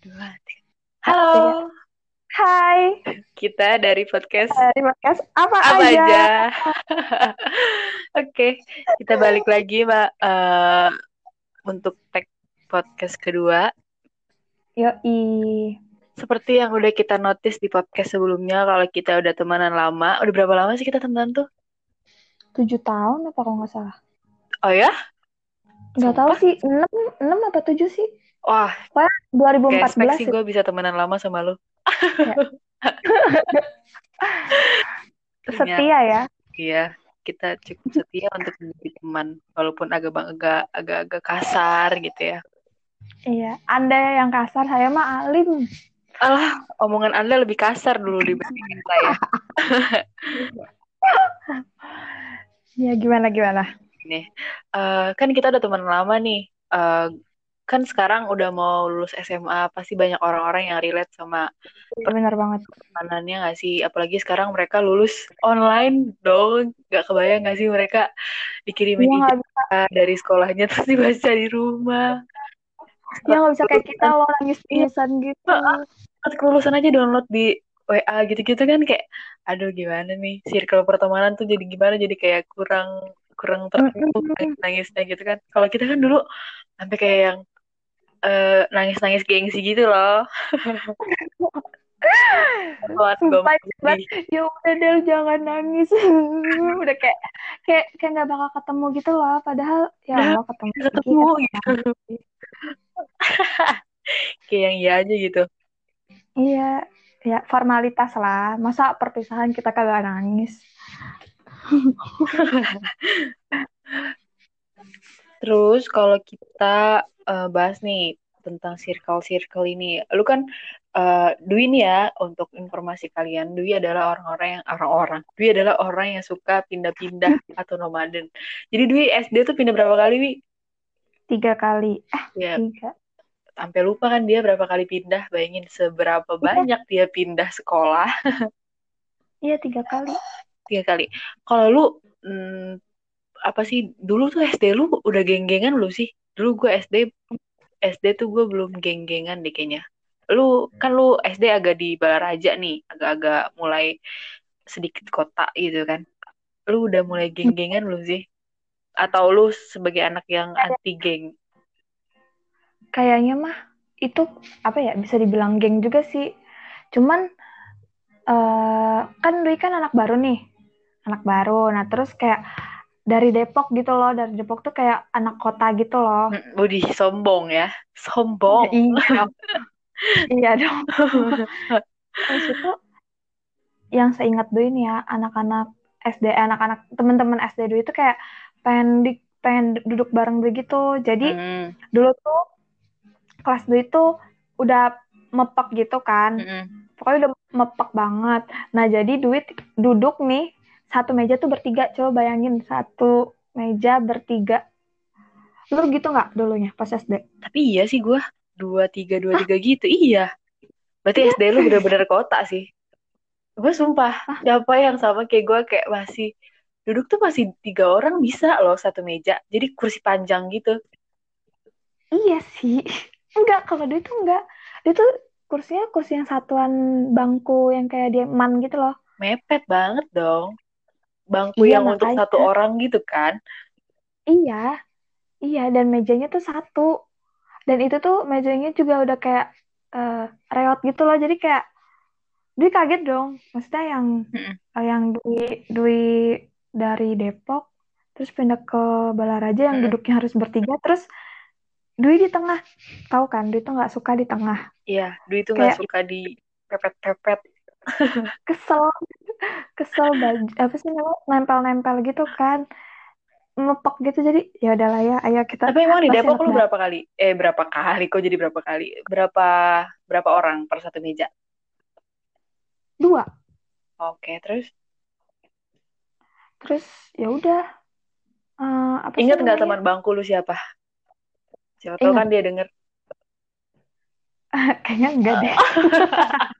dua, tiga. Halo, Hai, kita dari podcast dari podcast apa, apa aja? aja. Oke, kita balik lagi, Mbak, eh, untuk tag podcast kedua. Yoi, Seperti yang udah kita notice di podcast sebelumnya, kalau kita udah temenan lama. Udah berapa lama sih kita temenan tuh? tujuh tahun apa kalau nggak salah? Oh ya? Nggak tahu sih, enam, enam apa tujuh sih? Wah, expect 2014 sih sih. gue bisa temenan lama sama lu. Ternyata, Setia ya. iya, kita cukup setia untuk menjadi teman, walaupun agak agak agak agak kasar gitu ya. Iya, Anda yang kasar, saya mah alim. Alah, omongan Anda lebih kasar dulu dibandingin saya. Ya gimana gimana? Nih, eh, kan kita udah teman lama nih. Eh, kan sekarang udah mau lulus SMA, pasti banyak orang-orang yang relate sama Iya, Bener banget. pertemanannya nggak sih? Apalagi sekarang mereka lulus online dong. Nggak kebayang nggak sih mereka dikirimin Iya nggak bisa, dari sekolahnya terus dibaca di rumah. ya nggak bisa kayak kita loh nangis-nangisan gitu. Pas kelulusan aja download di WA gitu-gitu kan kayak, aduh gimana nih, circle pertemanan tuh jadi gimana, jadi kayak kurang kurang tertentu Mm-mm. nangisnya gitu kan. Kalau kita kan dulu sampai kayak yang eh, nangis-nangis gengsi gitu loh. Sumpah, ya udah Del jangan nangis. udah kayak kayak kayak nggak bakal ketemu gitu loh. Padahal ya Allah ketemu. ketemu gitu. Kayak yang iya aja gitu. Iya, ya formalitas lah. Masa perpisahan kita kagak nangis? Terus kalau kita eh, bahas nih tentang circle-circle ini, lu kan eh, Dwi nih ya untuk informasi kalian, Dwi adalah orang-orang yang orang-orang, Dwi adalah orang yang suka pindah-pindah atau nomaden. Jadi Dwi SD tuh pindah berapa kali, Wi? Tiga kali. Eh, Ya, tiga. sampai lupa kan dia berapa kali pindah. Bayangin seberapa Iya, banyak dia pindah sekolah. iya tiga kali. Tiga kali. Kalau lu hmm, apa sih dulu tuh SD lu udah geng-gengan lu sih? Dulu gue SD SD tuh gue belum geng-gengan deh kayaknya. Lu kan lu SD agak di Balaraja nih, agak-agak mulai sedikit kota gitu kan. Lu udah mulai geng-gengan lu sih? Atau lu sebagai anak yang anti geng? Kayaknya mah itu apa ya bisa dibilang geng juga sih. Cuman eh kan Dwi kan anak baru nih, anak baru. Nah terus kayak dari Depok gitu loh, dari Depok tuh kayak anak kota gitu loh. Hmm, Budi sombong ya, sombong. Iya, iya dong. Terus itu yang seingat Dwi nih ya, anak-anak SD, anak-anak teman-teman SD Dwi itu kayak pengen di, pengen duduk bareng begitu. Jadi Hmm, dulu tuh kelas Dwi itu udah mepek gitu kan. mm-mm. Pokoknya udah mepek banget. Nah, jadi Dwi duduk nih satu meja tuh bertiga. Coba bayangin satu meja bertiga. Lu gitu nggak dulunya pas SD? Tapi iya sih gue dua tiga dua tiga gitu, iya. Berarti SD lu bener-bener kota sih. Gue sumpah, siapa yang sama kayak gue kayak masih duduk tuh masih tiga orang bisa loh satu meja. Jadi kursi panjang gitu. Iya sih. Enggak, kalau dia tuh enggak. Dia tuh kursinya kursi yang satuan bangku yang kayak dia man gitu loh. Mepet banget dong. Bangku Iya, yang untuk makanya. satu orang gitu kan. Iya. Iya, dan mejanya tuh satu. Dan itu tuh mejanya juga udah kayak eh, reot gitu loh. Jadi kayak Dwi kaget dong. Maksudnya yang Mm-mm. yang Dwi, Dwi dari Depok terus pindah ke Balaraja yang Mm-mm. duduknya harus bertiga terus Dwi di tengah. Tahu kan, Dwi tuh nggak suka di tengah. Iya, Dwi tuh nggak suka di pepet-pepet. kesel kesel baju apa sih namanya nempel-nempel gitu kan ngepek gitu jadi ya udahlah ya ayo kita Tapi emang di Depok lu berapa kali? Eh berapa kali? Kok jadi berapa kali? Berapa berapa orang per satu meja? dua Oke, terus terus ya udah Eh, apa sih ingat nggak teman bangku lu siapa? Siapa tahu ingat kan dia denger. kayaknya enggak deh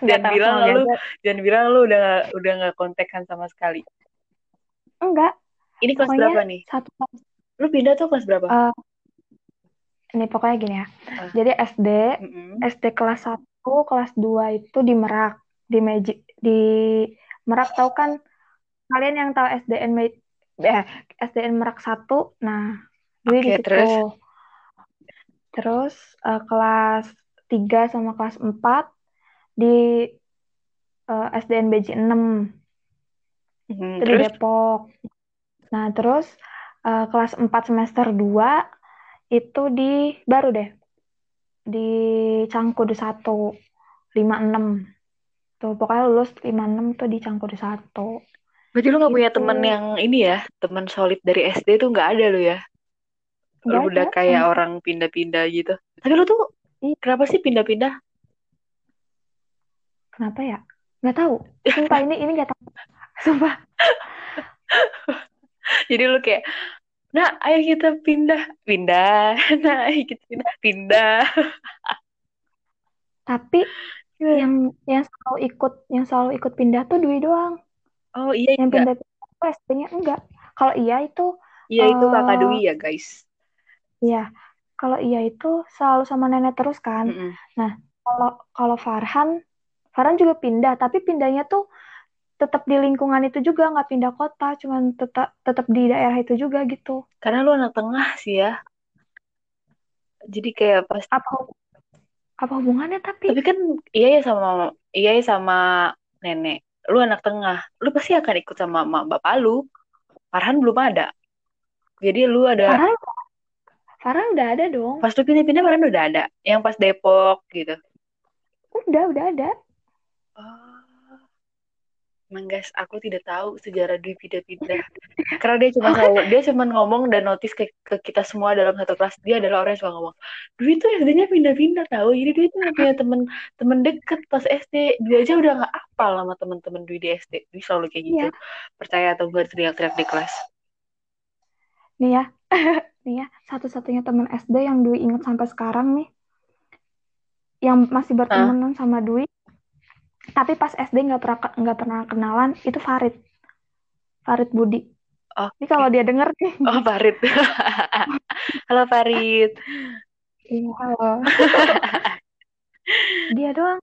Jangan tahu bilang lu, aja jangan bilang lu udah nggak udah nggak kontekan sama sekali. enggak Ini kelas pokoknya berapa nih? satu Lu pindah tuh kelas berapa? eh, ini pokoknya gini ya. Ah. Jadi SD, Mm-mm. SD kelas 1, kelas 2 itu di Merak, di Meji, di Merak tahu kan kalian yang tahu SDN Me- eh, SDN Merak 1, nah Dwi di Oke, situ. terus? Terus eh, kelas 3 sama kelas 4 di eh, SDN Beji 6 Hmm, itu di terus? Depok. Nah, terus eh, kelas 4 semester 2 itu di baru deh di Cangkudu 1 56. Tuh pokoknya lulus 56 tuh di Cangkudu 1. Berarti lu gak punya Gitu. temen yang ini ya, temen solid dari SD tuh nggak ada lu ya? Nggak Lu udah kayak orang pindah-pindah gitu. Tapi lu tuh Iya. kenapa sih pindah-pindah? Kenapa ya? Nggak tahu. Sumpah ini ini nggak tahu. Sumpah. Jadi lu kayak, nah ayo kita pindah, pindah, nah ayo kita pindah, pindah. Tapi yang yang selalu ikut yang selalu ikut pindah tuh Dwi doang. Oh iya Yang iya, pindah pindah SD-nya enggak. Kalau iya itu iya itu kakak eh, Dwi ya guys. Iya, kalau iya itu selalu sama nenek terus kan. Mm-mm. Nah, kalau kalau Farhan, Farhan juga pindah, tapi pindahnya tuh tetap di lingkungan itu juga, nggak pindah kota, cuman tetap tetap di daerah itu juga gitu. Karena lu anak tengah sih ya. Jadi kayak pas, Apa apa hubungannya tapi? tapi kan iya ya sama iya ya sama nenek. Lu anak tengah, lu pasti akan ikut sama mak bapak lu. Farhan belum ada. Jadi lu ada Farhan, Farhan udah ada dong. pas lu pindah-pindah Farhan udah ada. Yang pas Depok gitu. Udah, udah ada. Oh. Emang guys, aku tidak tahu sejarah Dwi pindah-pindah. Karena dia cuma selalu, dia cuma ngomong dan notice ke, ke kita semua dalam satu kelas. Dia adalah orang yang suka ngomong, Dwi tuh SD-nya pindah-pindah tahu. Jadi Dwi tuh punya temen temen deket pas SD. Dia aja udah nggak apal sama temen-temen Dwi di SD. Dwi selalu kayak gitu. Iya. Percaya atau gue teriak-teriak di kelas. Nih ya, nih ya, satu-satunya teman SD yang Dwi inget sampai sekarang nih, yang masih bertemanan sama Dwi, tapi pas SD nggak pernah nggak pernah kenalan, itu Farid, Farid Budi. Oke. Ini kalau dia denger nih, Oh, Farid. Halo Farid. iya halo. dia doang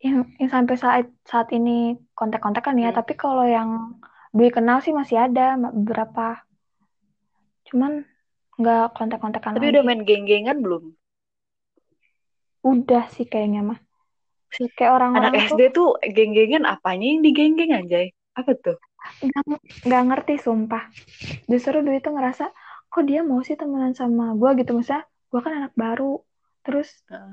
yang yang sampai saat saat ini kontak-kontakan ya, Hmm. tapi kalau yang Dwi kenal sih masih ada beberapa, cuman nggak kontak-kontakan Tapi lagi. udah main geng-gengan belum? Udah sih kayaknya mah. Kayak orang-orang Anak tuh SD tuh geng-gengan apanya yang digeng-geng anjay? Apa tuh? nggak nggak ngerti sumpah justru dulu itu ngerasa kok dia mau sih temenan sama gue gitu maksudnya gue kan anak baru terus Heeh.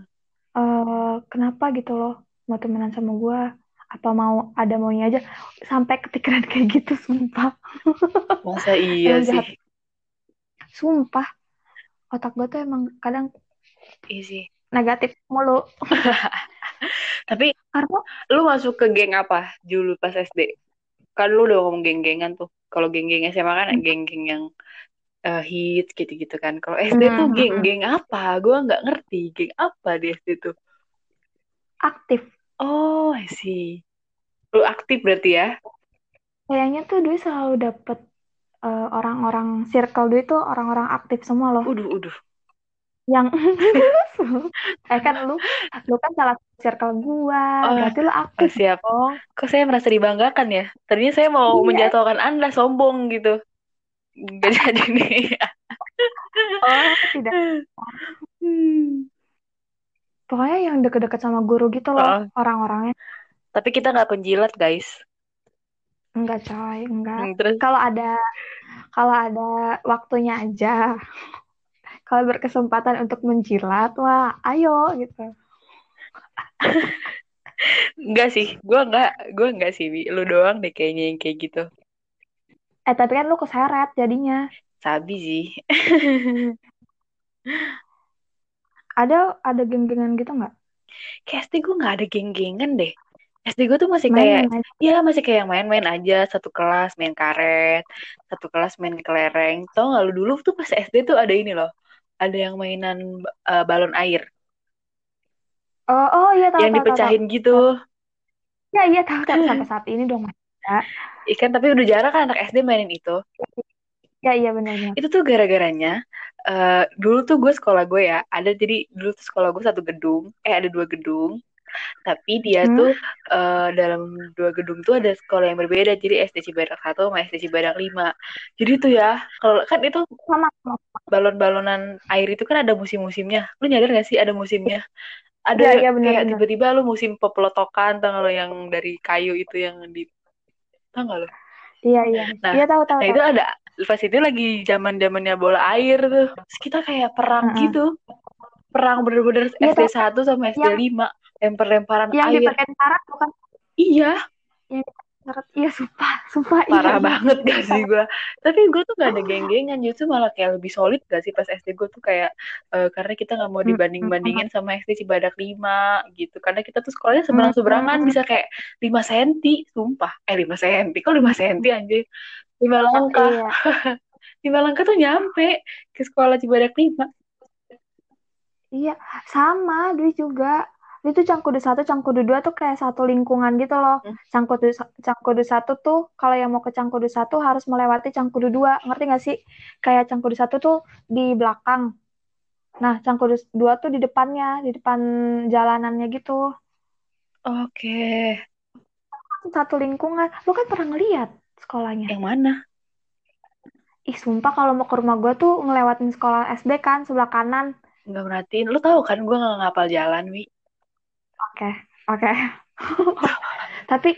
eh kenapa gitu loh mau temenan sama gue apa mau ada maunya aja sampai kepikiran kayak gitu sumpah Masa iya sih? jahat. sumpah otak gue tuh emang kadang Iya sih. negatif mulu Tapi karena lu masuk ke geng apa dulu pas SD? Kan lu udah ngomong geng-gengan tuh. Kalau geng-geng SMA kan geng-geng yang eh, hits gitu-gitu kan. Kalau SD tuh Hmm, geng-geng apa? Gua nggak ngerti geng apa di SD tuh. aktif Oh, I see. Lu aktif berarti ya? kayaknya tuh Dwi selalu dapet eh, orang-orang circle Dwi tuh orang-orang aktif semua loh Uduh, uduh. Yang eh kan lu lu kan salah circle gua Oh, berarti lu Oh, aktif siap. dong Kok saya merasa dibanggakan ya? Tadinya saya mau Iya. menjatuhkan Anda sombong gitu. Gak jadi nih. oh tidak Hmm. pokoknya yang deket-deket sama guru gitu loh Oh, orang-orangnya tapi kita nggak penjilat, guys. enggak coy enggak Hmm, terus kalau ada kalau ada waktunya aja kalau berkesempatan untuk menjilat wah ayo gitu enggak sih. Gua enggak, gua enggak sih, Bi. Lu doang deh kayaknya yang kayak gitu. eh tapi kan lu keseret jadinya Sabi sih. ada ada geng-gengan gitu nggak Kayak SD gue nggak ada geng-gengan deh. SD gue tuh masih kayak, main-main aja ya masih kayak main-main aja. Satu kelas main karet, satu kelas main kelereng. Tau nggak lu dulu tuh pas SD tuh ada ini loh. Ada yang mainan eh, balon air. oh oh iya tahu Yang tahu tahu tahu dipecahin gitu. ya iya tahu tahu sampai saat ini dong Mas. Ya. Ikan tapi udah jarang kan anak SD mainin itu. Ya iya benar-benar. Itu tuh gara-garanya uh, dulu tuh gue sekolah gue ya ada jadi dulu tuh sekolah gue satu gedung eh ada dua gedung tapi dia hmm. tuh uh, dalam dua gedung tuh ada sekolah yang berbeda. Jadi SD Cibadak satu sama SD Cibadak lima. Jadi tuh ya kalau kan itu sama. balon-balonan air itu kan ada musim-musimnya. Lu nyadar gak sih ada musimnya? Ada ya, ya, bener, kayak tiba-tiba lu musim pepelotokan tau lo yang dari kayu itu yang di tau gak lo iya iya. Nah, iya tahu tahu nah tahu. itu ada pas itu lagi zaman zamannya bola air tuh. Terus kita kayak perang uh -huh. gitu perang bener-bener ya, SD satu sama SD lima lempar-lemparan air. Yang dipakai karat bukan? Iya. Yang karat, iya sumpah, sumpah. Parah iya, banget gak sih gue. Tapi gue tuh gak ada geng-gengan, justru malah kayak lebih solid gak sih pas SD gue tuh kayak, uh, karena kita gak mau hmm, dibanding-bandingin sama SD Cibadak 5 gitu. Karena kita tuh sekolahnya hmm, seberang-seberangan bisa kayak 5 senti, sumpah. Eh 5 senti, kok 5 senti anjir? 5 langkah. Iya. 5 langkah tuh nyampe ke sekolah Cibadak 5. Iya, sama, Dwi juga itu Cangkudu satu, Cangkudu dua tuh kayak satu lingkungan gitu loh. Hmm. Cangkudu Cangkudu satu tuh kalau yang mau ke Cangkudu satu harus melewati Cangkudu dua, ngerti gak sih? Kayak Cangkudu satu tuh di belakang. Nah, Cangkudu dua tuh di depannya, di depan jalanannya gitu. Oke. Satu lingkungan. Lu kan pernah ngeliat sekolahnya? Yang mana? Ih, sumpah kalau mau ke rumah gue tuh ngelewatin sekolah SD kan, sebelah kanan. Nggak merhatiin. Lu tahu kan gue nggak ngapal jalan, Wi. Oke, oke. tapi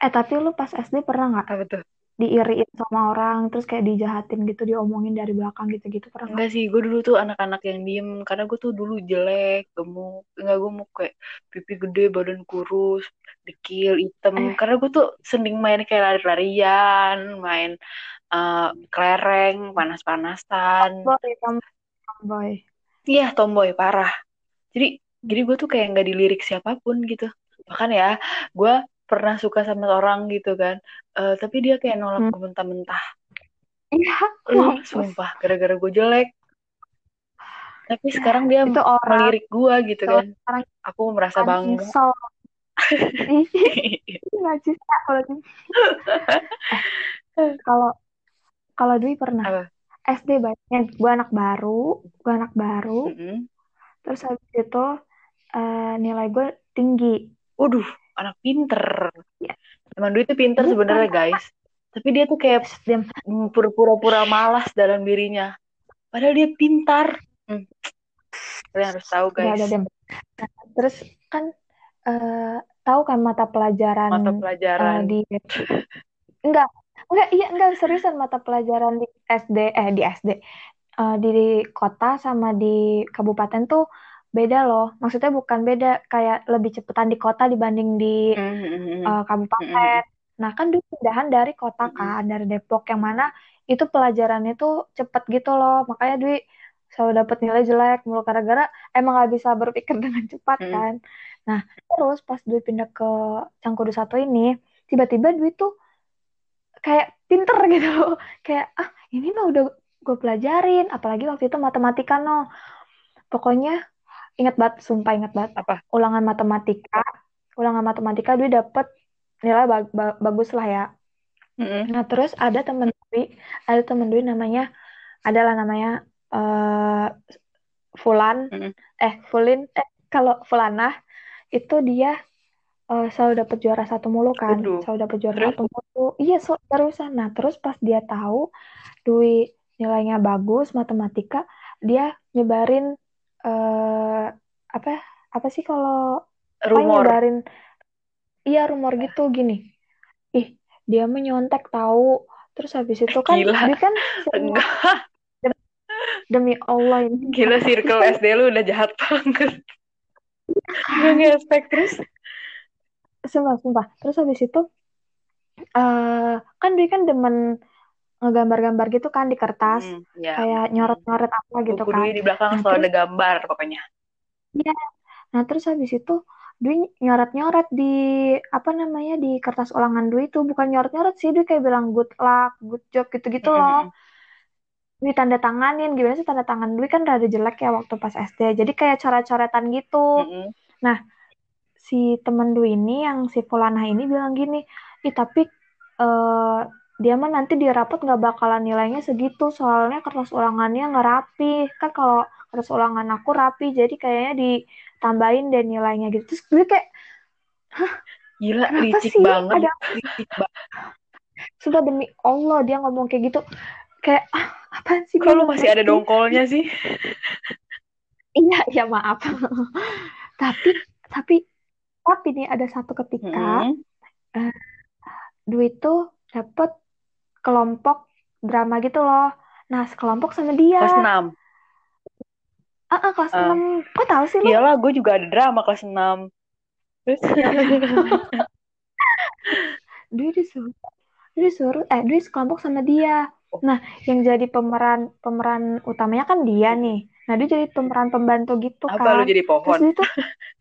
eh tapi lu pas SD pernah nggak? Apa tuh? Diiriin sama orang terus kayak dijahatin gitu, diomongin dari belakang gitu-gitu pernah Enggak sih, gue dulu tuh anak-anak yang diem karena gue tuh dulu jelek, gemuk, enggak gemuk kayak pipi gede, badan kurus, dekil, hitam. Eh. Karena gue tuh sending main kayak lari-larian, main uh, kelereng, panas-panasan. Tomboy, tomboy. Iya, tomboy parah. Jadi jadi gue tuh kayak nggak dilirik siapa pun gitu. Bahkan ya gue pernah suka sama orang gitu kan. Uh, tapi dia kayak nolak hmm. mentah-mentah. Iya uh, sumpah gara-gara gue jelek. Tapi ya, sekarang dia itu orang, melirik gue gitu kan. orang, aku merasa bangga. kalau kalau Dwi pernah? Apa? SD banyak gue anak baru gue anak baru mm -hmm. terus habis itu uh, nilai gue tinggi. Waduh, anak pinter. Ya. Teman duit itu pinter sebenarnya guys. Tapi dia tuh kayak pura-pura malas dalam dirinya. Padahal dia pintar. Hmm. Kalian harus tahu guys. Gak ada Nah, terus kan uh, tahu kan mata pelajaran mata pelajaran uh, di enggak enggak iya enggak seriusan mata pelajaran di SD eh di SD uh, di, di kota sama di kabupaten tuh beda loh. Maksudnya bukan beda kayak lebih cepetan di kota dibanding di mm-hmm. uh, kabupaten. Mm-hmm. Nah kan dulu pindahan dari kota kan, dari Depok yang mana itu pelajarannya tuh cepet gitu loh. Makanya Dwi selalu dapet nilai jelek mulu gara-gara emang gak bisa berpikir dengan cepat mm. kan. Nah terus pas Dwi pindah ke Cangkudu satu ini, tiba-tiba Dwi tuh kayak pinter gitu. Kayak ah ini mah udah gue pelajarin, apalagi waktu itu matematika no. Pokoknya ingat banget sumpah ingat banget apa ulangan matematika ulangan matematika dia dapet nilai ba ba bagus lah ya mm-hmm. nah terus ada temen Dwi ada temen Dwi namanya adalah namanya uh, Fulan mm-hmm. eh Fulin eh kalau Fulana itu dia uh, selalu dapat juara satu mulu kan. Aduh. selalu dapat juara terus? satu mulu. Iya so, terusan. Nah terus pas dia tahu Dwi nilainya bagus matematika dia nyebarin uh, apa apa sih kalau rumor. nyebarin? Iya rumor gitu gini. Ih dia menyontek tahu. Terus habis itu kan Gila. dia kan demi Allah ini gila circle SD lu udah jahat banget. Gue ngespek terus sumpah sumpah. Terus habis itu uh, kan dia kan demen ngegambar-gambar gitu kan di kertas. Hmm, ya. kayak nyorot-nyorot apa gitu Buku kan. di belakang nah, selalu ada gambar pokoknya. Iya. Nah terus habis itu Dwi nyorot-nyorot di apa namanya di kertas ulangan Dwi itu. Bukan nyorot-nyorot sih Dwi kayak bilang good luck good job gitu-gitu loh. Dwi tanda tanganin. Gimana sih tanda tangan? Dwi kan rada jelek ya waktu pas SD jadi kayak coret-coretan gitu. Mm -hmm. nah si temen Dwi ini yang si Fulana ini bilang gini ih tapi uh, dia mah nanti di rapot nggak bakalan nilainya segitu soalnya kertas ulangannya nggak rapi kan kalau kertas ulangan aku rapi jadi kayaknya ditambahin deh nilainya gitu terus gue kayak hah Gila, licik sih? banget. Ada- Licik banget. sudah demi Allah dia ngomong kayak gitu kayak ah apaan sih lu nggak masih ada dongkolnya sih? iya iya maaf tapi tapi tapi nih ada satu ketika Hmm. Dwi tuh dapet kelompok drama gitu loh nah sekelompok sama dia Kelas 6. ah ah, kelas Ah. 6 kok tahu sih lu Iyalah, gue juga ada drama kelas 6. Terus? Dwi disuruh Dwi disuruh eh Dwi sekelompok sama dia Oh. nah yang jadi pemeran pemeran utamanya kan dia nih nah dia jadi pemeran pembantu gitu Apa kan lu jadi terus pohon? dia tuh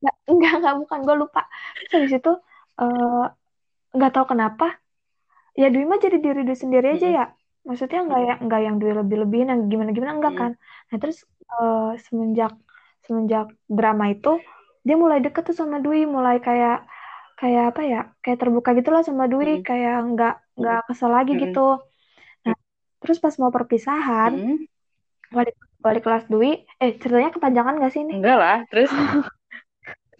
nggak enggak enggak bukan gue lupa. Terus habis itu eh, nggak tahu kenapa ya Dwi mah jadi diri Dwi sendiri aja ya. Maksudnya nggak yang nggak yang Dwi lebih lebihin yang gimana gimana enggak kan. Nah terus eh, semenjak semenjak drama itu dia mulai deket tuh sama Dwi mulai kayak kayak apa ya kayak terbuka gitulah sama Dwi kayak nggak nggak kesel lagi gitu. Nah terus pas mau perpisahan wali wali kelas Dwi eh ceritanya kepanjangan gak sih ini? Enggak lah. Terus?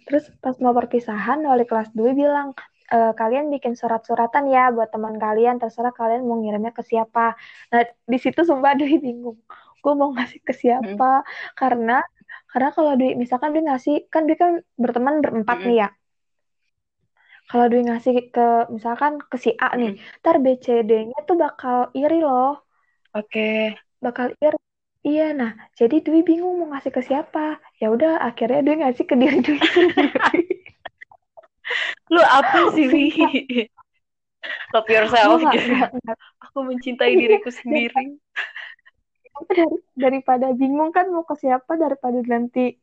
Terus pas mau perpisahan, wali kelas Dwi bilang, "E, kalian bikin surat-suratan ya buat teman kalian, terserah kalian mau ngirimnya ke siapa. Nah, di situ sumpah Dwi bingung. Gue mau ngasih ke siapa? Karena karena kalau Dwi, misalkan Dwi ngasih, kan Dwi kan berteman berempat Mm-mm. nih ya. Kalau Dwi ngasih ke, misalkan ke si A nih, ntar B, C, D-nya tuh bakal iri loh. Oke. Bakal iri. Iya, nah, jadi Dwi bingung mau ngasih ke siapa. Ya udah, akhirnya Dwi ngasih ke diri Dwi sendiri. Lu apa sih, Wi? Love yourself nggak- gitu. nggak- nggak Aku mencintai diriku sendiri. Dari- daripada bingung kan mau ke siapa daripada nanti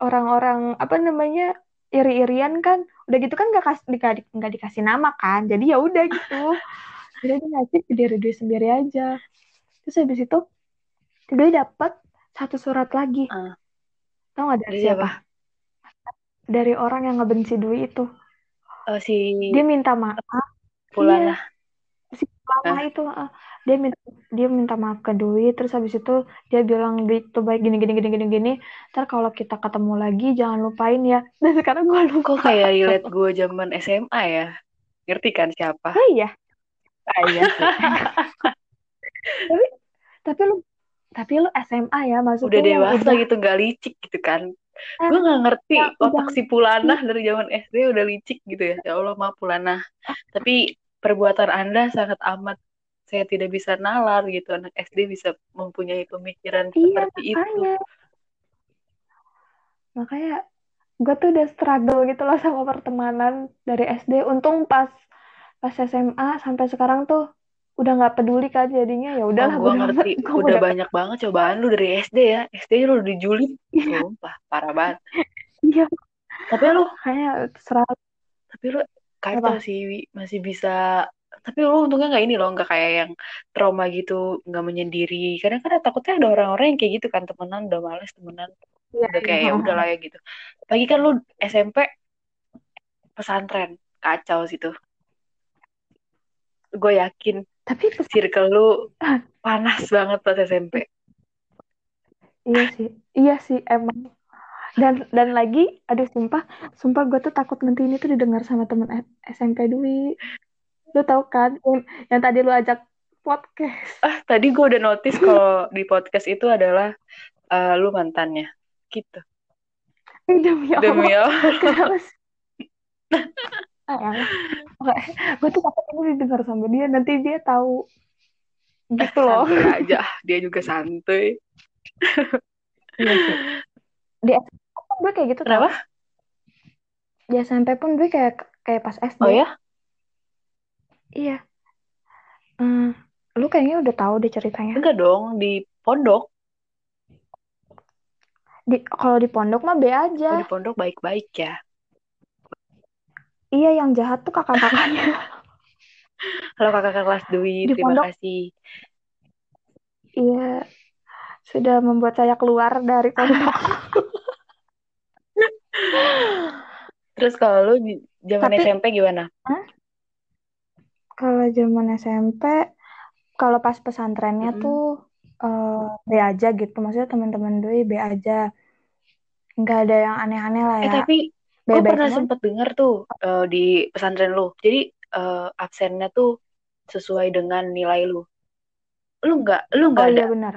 orang-orang apa namanya iri-irian kan udah gitu kan nggak kas nggak di- nggak dikasih nama kan jadi ya udah gitu jadi ngasih ke diri dia sendiri aja terus habis itu dia dapat satu surat lagi. Ah. tau nggak dari Dari siapa? dari orang yang ngebenci Dwi itu. Oh, si dia minta maaf. Pulana. si lama itu ah. dia minta dia minta maaf ke Dwi terus habis itu dia bilang Dwi itu baik gini gini gini gini gini. Ntar kalau kita ketemu lagi jangan lupain ya. Dan sekarang gue lupa. Kok kayak relate gue zaman SMA ya? Ngerti kan siapa? oh iya. Ah, iya tapi tapi lu tapi lu SMA ya maksudnya Udah dewasa udah gitu, gak licik gitu kan. Ah, Gue gak ngerti ya, otak si Pulana dari zaman SD udah licik gitu ya. Ya Allah, maaf Pulana. Tapi perbuatan Anda sangat amat saya tidak bisa nalar gitu. Anak SD bisa mempunyai pemikiran iya seperti itu. makanya makanya gue tuh udah struggle gitu loh sama pertemanan dari SD untung pas pas SMA sampai sekarang tuh udah nggak peduli kan jadinya ya Oh, udahlah gue bodo ngerti. Gua Udah udah- banyak banget cobaan lu dari SD ya. SD lu udah dijulit. Iya. Sumpah, parah banget. iya Tapi lu, kayak serah tapi lu kacau Apa? sih, Wi. Masih bisa. Tapi lu untungnya nggak ini loh, nggak kayak yang trauma gitu, nggak menyendiri. Kadang kan takutnya ada orang-orang yang kayak gitu kan, temenan udah males temenan. Iya, Udah kayak iya. ya udah lah ya gitu. Apalagi kan lu SMP pesantren, kacau sih tuh. Gue yakin Tapi circle lu panas banget pas SMP. iya sih, iya sih emang. Dan dan lagi, aduh sumpah, sumpah gue tuh takut nanti ini tuh didengar sama temen SMP Dwi. Lu tau kan, yang, yang tadi lu ajak podcast. Ah, tadi gue udah notice kalau di podcast itu adalah eh, lu mantannya. Gitu. Demi Allah. Demi Allah. Gue tuh takut ini didengar sama dia, nanti dia tahu. Gitu loh. Santuy aja, dia juga santuy. Iya sih. Di SMP gue kayak gitu tau. Kenapa? Di SMP pun gue kayak kayak pas SD. Oh ya? Iya. Hmm, lu kayaknya udah tahu deh ceritanya. Enggak dong, di pondok. Di kalau di pondok mah B Oh, aja. di pondok baik-baik ya. Iya, yang jahat tuh kakak-kakaknya. Halo kakak kelas Dwi, Di terima pondok. kasih. Iya, sudah membuat saya keluar dari pondok. Terus kalau lu zaman Tapi- SMP gimana? kalau zaman SMP kalau pas pesantrennya Mm-mm. tuh eh, B aja gitu maksudnya teman-teman Dwi B aja nggak ada yang aneh-aneh lah Eh ya tapi B gue pernah sempet denger tuh eh, di pesantren lu. Jadi eh, absennya tuh sesuai dengan nilai lu. Lu nggak lu oh nggak ada iya benar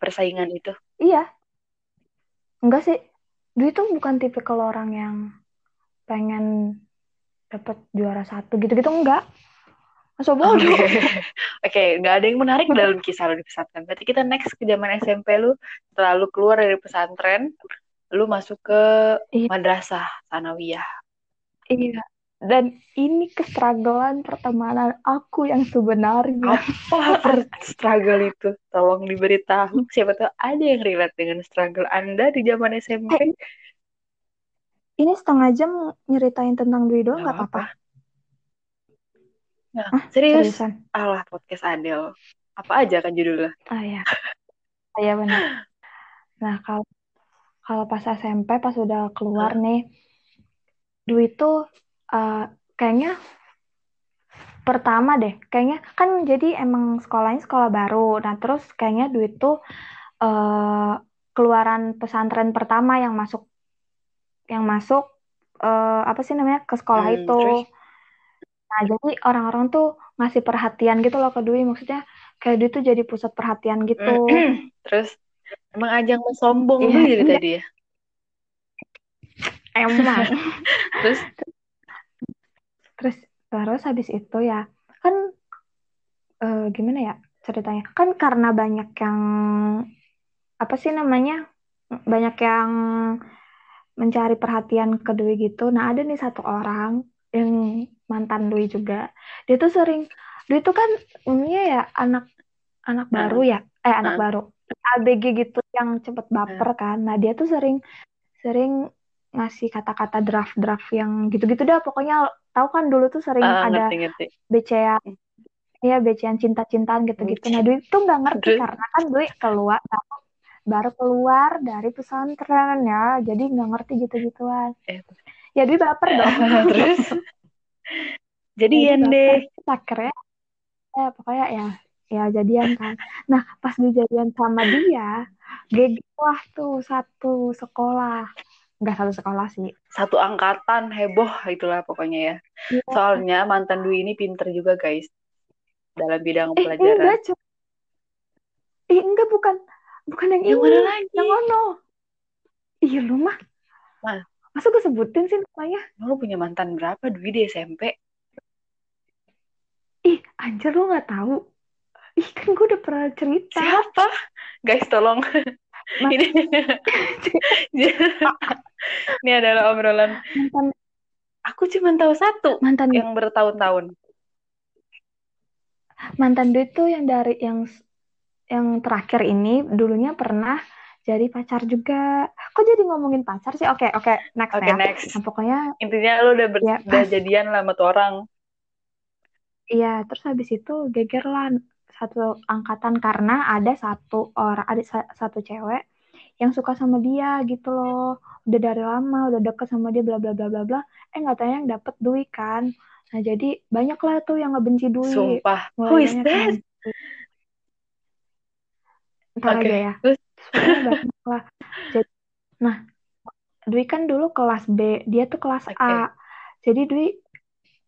persaingan itu? iya enggak sih Dwi tuh bukan tipikal orang yang pengen dapat juara satu gitu-gitu enggak masa Oke, bodoh Oke, nggak ada yang menarik dalam kisah lu di pesantren. Berarti kita next ke zaman SMP lu, setelah lu keluar dari pesantren, lu masuk ke Iya. madrasah sanawiyah. iya dan ini kestragalan pertemanan aku yang sebenarnya Apa per- struggle itu? Tolong diberitahu. Siapa tahu ada yang relate dengan struggle Anda di zaman SMP. ini setengah jam nyeritain tentang Dwi doang Nggak apa-apa Nah, Hah, serius? seriusan Allah, podcast Adele. Apa aja kan judulnya? ah ya ah, ya benar nah kalau kalau pas SMP pas udah keluar nih Dwi tuh eh, kayaknya pertama deh kayaknya kan jadi emang sekolahnya sekolah baru. Nah terus kayaknya Dwi tuh eh, keluaran pesantren pertama yang masuk yang masuk eh, apa sih namanya ke sekolah Hmm, itu. terus? nah jadi orang-orang tuh ngasih perhatian gitu loh ke Dwi. Maksudnya kayak Dwi tuh jadi pusat perhatian gitu. Terus, emang ajang sombong Iya, tuh jadi tadi ya? emang. Terus, terus terus habis itu ya kan eh, gimana ya ceritanya? Kan karena banyak yang apa sih namanya banyak yang mencari perhatian ke Dwi gitu. Nah ada nih satu orang yang mantan Dwi juga. Dia tuh sering Dwi tuh kan umumnya ya anak anak baru. ya? Eh anak baru ABG gitu yang cepet baper kan. Nah dia tuh sering sering ngasih kata-kata draft-draft yang gitu-gitu dah. Pokoknya tahu kan dulu tuh sering Ah, ada. BCA ya BCA cinta-cintaan gitu-gitu. Nah Dwi tuh nggak ngerti karena kan Dwi keluar baru keluar dari pesantren ya. Jadi nggak ngerti gitu-gituan. Eh, ya Dwi baper dong. Terus? Jadian Jadi deh. baper. akhirnya ya pokoknya ya ya jadian kan nah pas di jadian sama dia lah tuh satu sekolah nggak satu sekolah sih Satu angkatan heboh itulah pokoknya ya. Iya. Soalnya mantan Dwi ini pinter juga guys. Dalam bidang eh pelajaran. enggak Cok. eh enggak bukan bukan yang Yang ini mana lagi? yang ono iya lu mah Mah. masa gue sebutin sih namanya Lu punya mantan berapa Dwi di SMP? ih anjir lu nggak tahu ih kan gue udah pernah cerita Siapa? Guys tolong. Ma- ini ini adalah obrolan. mantan Aku cuma tahu satu mantan yang bertahun-tahun. mantan dia tuh yang dari yang yang terakhir ini dulunya pernah jadi pacar juga kok jadi ngomongin pacar sih oke oke next Oke ya next. nah pokoknya Intinya lu udah, ber- Ya, udah jadian lah sama tuh orang. iya terus habis itu geger lah satu angkatan karena ada satu orang ada sa- satu cewek yang suka sama dia gitu loh udah dari lama udah deket sama dia bla bla bla bla bla eh nggak tahu yang dapet Dwi kan nah jadi banyak lah tuh yang ngebenci Dwi Sumpah. Who is Ntar Oke, aja ya. terus? Pokoknya banyak lah. Jadi, nah, Dwi kan dulu kelas B, dia tuh kelas Oke. A. Jadi Dwi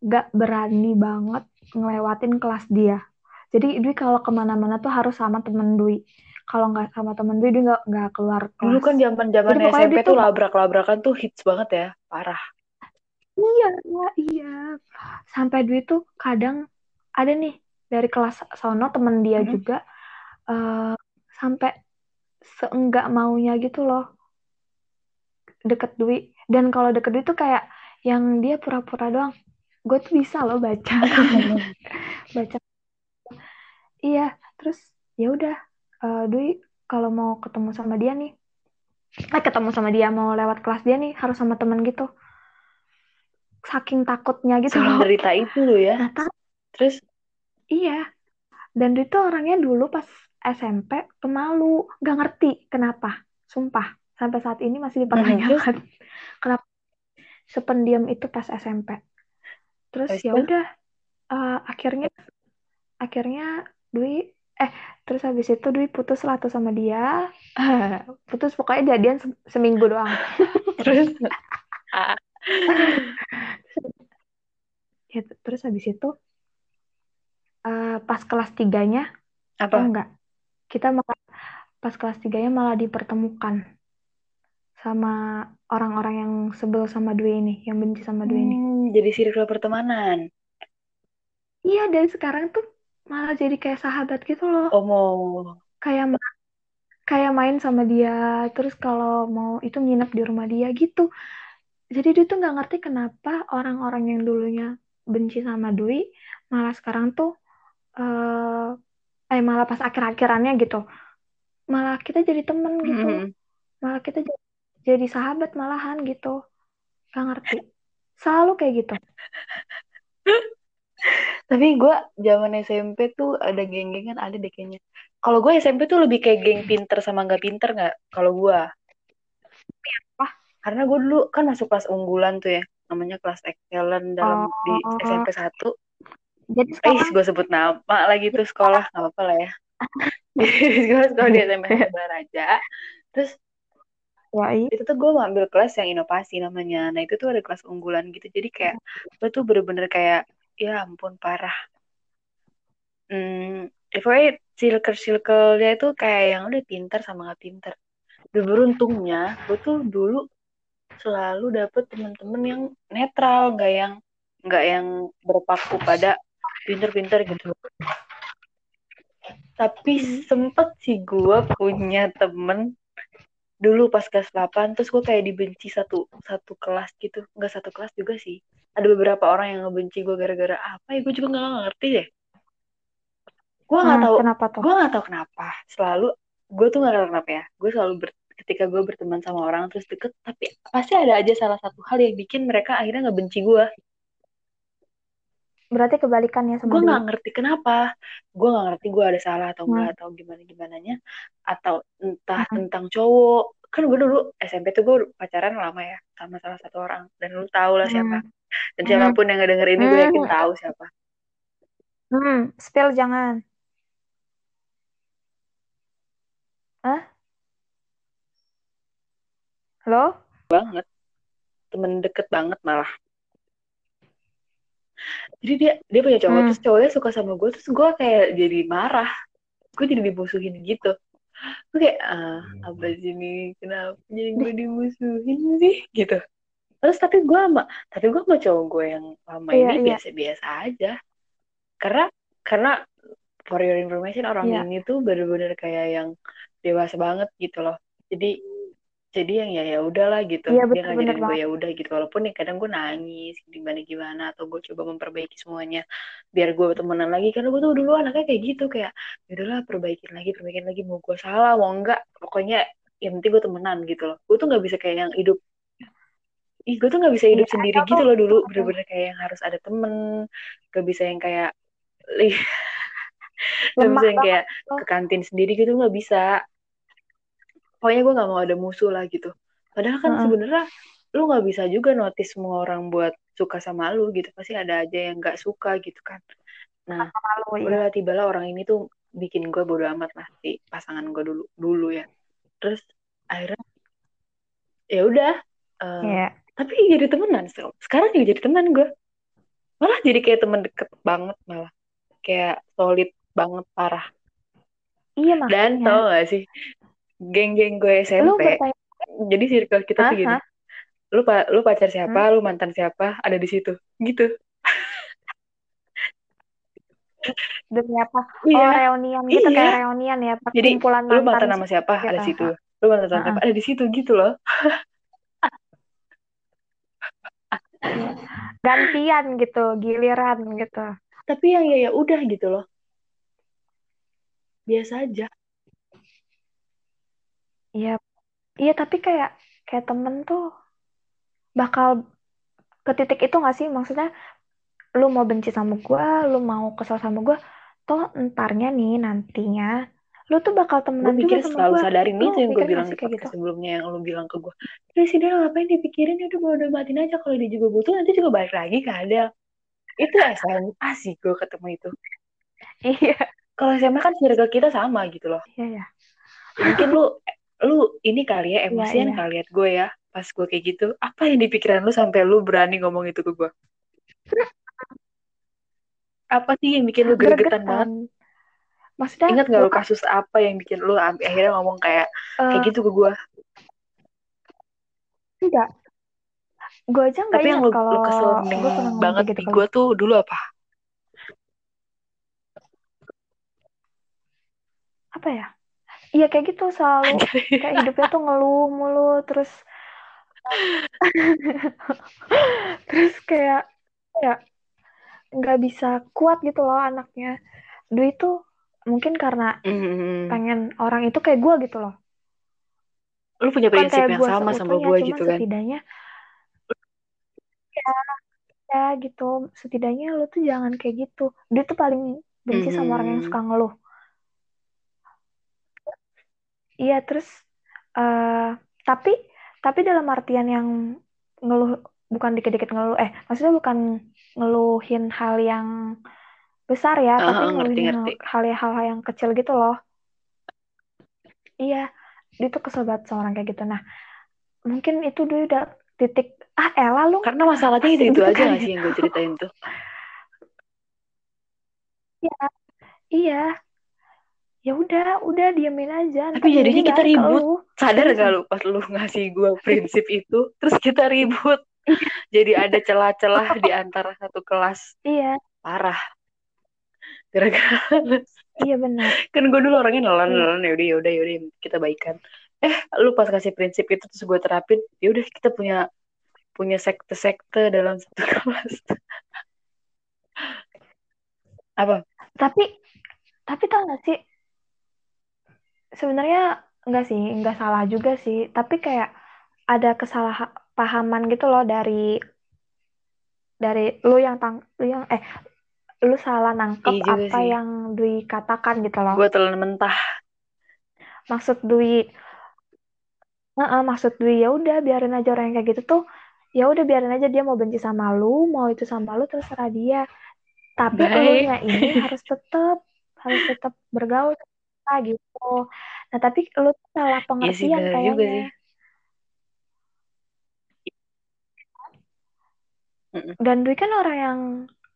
gak berani banget ngelewatin kelas dia. Jadi Dwi kalau ke mana-mana tuh harus sama temen Dwi. Kalau nggak sama temen Dwi, Dwi nggak nggak keluar kelas. Dulu kan zaman zaman SMP tuh tuh- labrak-labrakan tuh hits banget ya. Parah. Iya, iya, iya. Sampai Dwi tuh kadang ada nih dari kelas sono temen dia Mhm. juga eh, sampai seenggak maunya gitu loh deket Dwi. Dan kalau deket Dwi tuh kayak yang dia pura-pura doang. Gue tuh bisa loh baca, baca. Iya, terus ya udah eh, Dwi kalau mau ketemu sama dia nih, eh ketemu sama dia mau lewat kelas dia nih harus sama temen gitu. Saking takutnya gitu loh. Semenderita itu loh ya. Nah, Terus iya. Dan dia tuh orangnya dulu pas SMP pemalu, gak ngerti kenapa. Sumpah, sampai saat ini masih dipertanyakan. kenapa sependiam itu pas SMP. Terus ya udah uh, akhirnya akhirnya Dwi eh terus habis itu Dwi putus lah tuh sama dia. Putus pokoknya jadian se seminggu doang. Terus? Ya, terus habis itu uh, pas kelas tiganya apa? oh enggak kita malah pas kelas tiganya malah dipertemukan sama orang-orang yang sebel sama Dwi ini yang benci sama Dwi ini. Hmm, jadi circle pertemanan? Iya dan sekarang tuh malah jadi kayak sahabat gitu loh. Oh mau. Kayak kayak main sama dia terus kalau mau itu nginep di rumah dia gitu. Jadi dia tuh nggak ngerti kenapa orang-orang yang dulunya benci sama Dwi malah sekarang tuh eh, eh malah pas akhir-akhirannya gitu malah kita jadi temen gitu. Hmm. malah kita jadi, jadi sahabat malahan gitu. Gak ngerti. Selalu kayak gitu tapi gue zaman SMP tuh ada geng-gengan ada deh kayaknya. Kalau gue SMP tuh lebih kayak geng pinter sama nggak pinter nggak kalau gue Wah. karena gue dulu kan masuk kelas unggulan tuh ya namanya kelas excellent dalam oh. di SMP 1 jadi sekarang... Eh, gue sebut nama lagi tuh sekolah nggak apa-apa lah ya. Gue sekolah di SMP Baraja terus Ya, itu tuh gue ngambil kelas yang inovasi namanya. Nah itu tuh ada kelas unggulan gitu. Jadi kayak gue tuh bener-bener kayak ya ampun parah. Hmm, ya pokoknya circle-circle-nya itu kayak yang udah pintar sama gak pintar. Dan beruntungnya gue tuh dulu selalu dapet temen-temen yang netral, nggak yang nggak yang berpaku pada pinter-pinter gitu. Tapi sempet sih gue punya temen dulu pas kelas 8 terus gue kayak dibenci satu satu kelas gitu nggak satu kelas juga sih ada beberapa orang yang ngebenci gue gara-gara apa ya? Gue juga nggak ngerti deh. Gue nggak hmm, tahu kenapa tuh? gue nggak tahu kenapa. Selalu gue tuh nggak tahu kenapa ya. Gue selalu ber, ketika gue berteman sama orang terus deket tapi pasti ada aja salah satu hal yang bikin mereka akhirnya nggak benci gue berarti kebalikannya sama gue nggak ngerti kenapa. Gue nggak ngerti gue ada salah atau enggak hmm. atau gimana gimana nya atau entah hmm. tentang cowok. Kan gue dulu SMP tuh gue pacaran lama ya sama salah satu orang. Dan lu tau lah siapa. hmm. Dan siapa pun yang ngedenger ini gue yakin tahu siapa. Hmm spill jangan. Ah halo? Banget. Temen deket banget malah. Jadi dia dia punya cowok hmm. terus cowoknya suka sama gue terus gue kayak jadi marah. Gue jadi dimusuhin gitu. Gue kayak ah apa sih ini? Kenapa jadi gue dimusuhin sih? Gitu terus tapi gue sama tapi gue sama cowok gue yang lama iya, ini iya. biasa-biasa aja. Karena karena for your information orang iya. ini tuh bener-bener kayak yang dewasa banget gitu loh. Jadi jadi yang ya ya udahlah gitu. Iya, dia ngajarin gue ya udah gitu. Walaupun nih kadang gue nangis gimana gimana atau gue coba memperbaiki semuanya biar gue temenan lagi. Karena gue tuh dulu anaknya kayak gitu kayak ya udahlah perbaikin lagi perbaikin lagi. Mau gue salah mau enggak. Pokoknya yang penting gue temenan gitu loh. Gue tuh nggak bisa kayak yang hidup ih gue tuh nggak bisa hidup ya, sendiri gitu loh dulu. bener-bener kayak yang harus ada temen gak bisa yang kayak gak bisa yang kayak ke kantin sendiri gitu nggak bisa. Pokoknya gue nggak mau ada musuh lah gitu. Padahal kan uh-uh. sebenarnya lu nggak bisa juga notice semua orang buat suka sama lu gitu. Pasti ada aja yang nggak suka gitu kan. Nah Malu, udah ya. tiba lah orang ini tuh bikin gue bodo amat lah si pasangan gue dulu dulu ya. Terus akhirnya ya udah uh, eh, yeah. Tapi jadi temenan sekarang juga jadi teman gue malah jadi kayak temen deket banget malah. Kayak solid banget parah. Iya makanya. dan tau gak sih geng-geng gue SMP jadi circle kita tuh gini. Lu pa lu pacar siapa hmm? lu mantan siapa ada di situ. Gitu. Demi apa? Iya. oh reunian gitu iya. kayak reunian ya perkumpulan jadi, lu mantan sama siapa? gitu. ada di situ. Lu mantan sama siapa? Ada di situ gitu loh gantian gitu giliran gitu. Tapi yang ya ya udah gitu loh. Biasa aja. Iya, iya tapi kayak kayak temen tuh bakal ke titik itu gak sih? Maksudnya lu mau benci sama gue, lu mau kesel sama gue, toh entarnya nih nantinya lu tuh bakal temenan gue juga sama selalu gua. sadarin nih yang gue bilang di gitu. sebelumnya yang lu bilang ke gue terus dia ngapain dipikirin? Ya udah udah matiin aja kalau dia juga butuh nanti juga balik lagi ke Adel. Itu SMA sih gue ketemu itu. Iya. Kalau SMA kan circle kita sama gitu loh. Iya ya mungkin lu lu ini kali ya emosian iya. kali ya gue ya pas gue kayak gitu. Apa yang di pikiran lu sampai lu berani ngomong itu ke gue apa sih yang bikin lu gregetan banget maksudnya ingat gak lu kasus apa yang bikin lu akhirnya ngomong kayak eh, kayak gitu ke gue enggak. Gue aja nggak tapi yang lu, kalau lu kesel gue banget gitu gue tuh dulu apa? Apa ya? Iya kayak gitu selalu. Kayak hidupnya tuh ngeluh mulu terus terus kayak ya nggak bisa kuat gitu loh anaknya. Dwi tuh mungkin karena Hmm, pengen orang itu kayak gue gitu loh. Lu punya prinsip kayak yang sama sama gue gitu kan? setidaknya ya, ya gitu. Setidaknya lu tuh jangan kayak gitu. Dwi tuh paling benci sama orang yang Hmm. suka ngeluh. Iya terus eh tapi tapi dalam artian yang ngeluh bukan dikit-dikit ngeluh eh maksudnya bukan ngeluhin hal yang besar ya Ah, tapi ngerti, ngerti. hal hal yang kecil gitu loh. Iya dia tuh kesel banget sama orang kayak gitu. Nah mungkin itu dia udah titik ah Ella lu karena masalahnya itu itu aja kan. gak sih yang gue ceritain tuh? Iya ya udah udah diemin aja. Tapi jadinya jadi kita ribut. lu. sadar gak lu pas lu ngasih gue prinsip itu? Terus kita ribut. Jadi ada celah-celah di antara satu kelas. Iya. Parah gara-gara iya benar. Kan gue dulu orangnya nelan Iya. nelan. Yaudah yaudah yaudah kita baikan. Eh lu pas kasih prinsip itu terus gue terapin yaudah kita punya punya sekte-sekte dalam satu kelas. Apa? Tapi tapi tau gak sih? Sebenarnya enggak sih enggak salah juga sih. Tapi kayak ada kesalahpahaman gitu loh dari dari lu yang tang lu yang eh lu salah nangkep Iya apa sih. yang Dwi katakan gitu loh. Gue telan mentah. Maksud Dwi Heeh, maksud Dwi ya udah biarin aja orang yang kayak gitu tuh ya udah biarin aja dia mau benci sama lu mau itu sama lu terserah dia. Tapi elunya ini harus tetap harus tetap bergaul sama kita gitu. Nah tapi lu salah Iya sih pengertian juga kayaknya. sih. Dan Dwi kan orang yang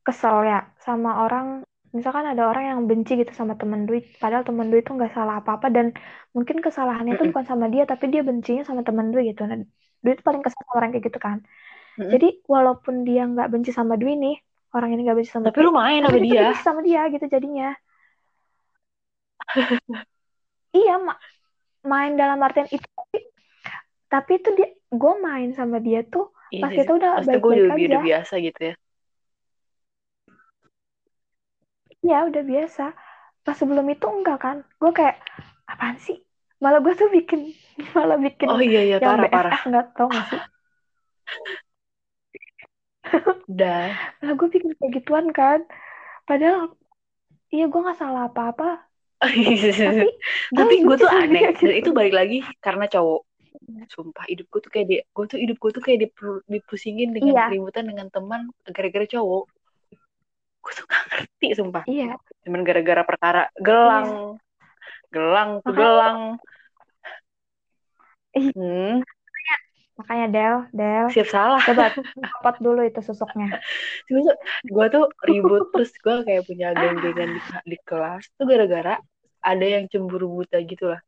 kesel ya sama orang. Misalkan ada orang yang benci gitu sama temen Dwi padahal temen Dwi tuh nggak salah apa-apa dan mungkin kesalahannya Mm-mm. bukan sama dia tapi dia bencinya sama temen Dwi gitu. Nah Dwi tuh paling kesel sama orang kayak gitu kan. Jadi walaupun dia nggak benci sama Dwi nih orang ini nggak benci sama tapi Dwi lu main sama dia benci sama dia gitu jadinya. Iya ma- main dalam artian itu tapi tapi itu dia gue main sama dia tuh Iya pas kita udah baik-baik udah, aja. udah biasa gitu ya ya udah biasa. Pas sebelum itu enggak kan. Gue kayak apaan sih? Malah gue tuh bikin malah bikin oh iya iya yang parah BFF parah. nggak tau gak sih? Udah. Malah gue bikin kayak gituan kan. Padahal iya gue nggak salah apa-apa. Tapi tapi gue tuh aneh. dan gitu. itu balik lagi karena cowok. Sumpah hidup gue tuh kayak di gue tuh hidup gue tuh kayak diper- dipusingin dengan Iya. keributan dengan teman gara-gara cowok gue tuh gak ngerti sumpah. Iya. Cuman gara-gara perkara gelang. Gelang tuh Makanya- gelang. Ih. hmm, makanya Del Del. Siap salah. Coba copot dulu itu susuknya. Gue tuh? Ribut terus gue kayak punya geng-gengan di, di kelas tuh gara-gara ada yang cemburu buta gitu lah.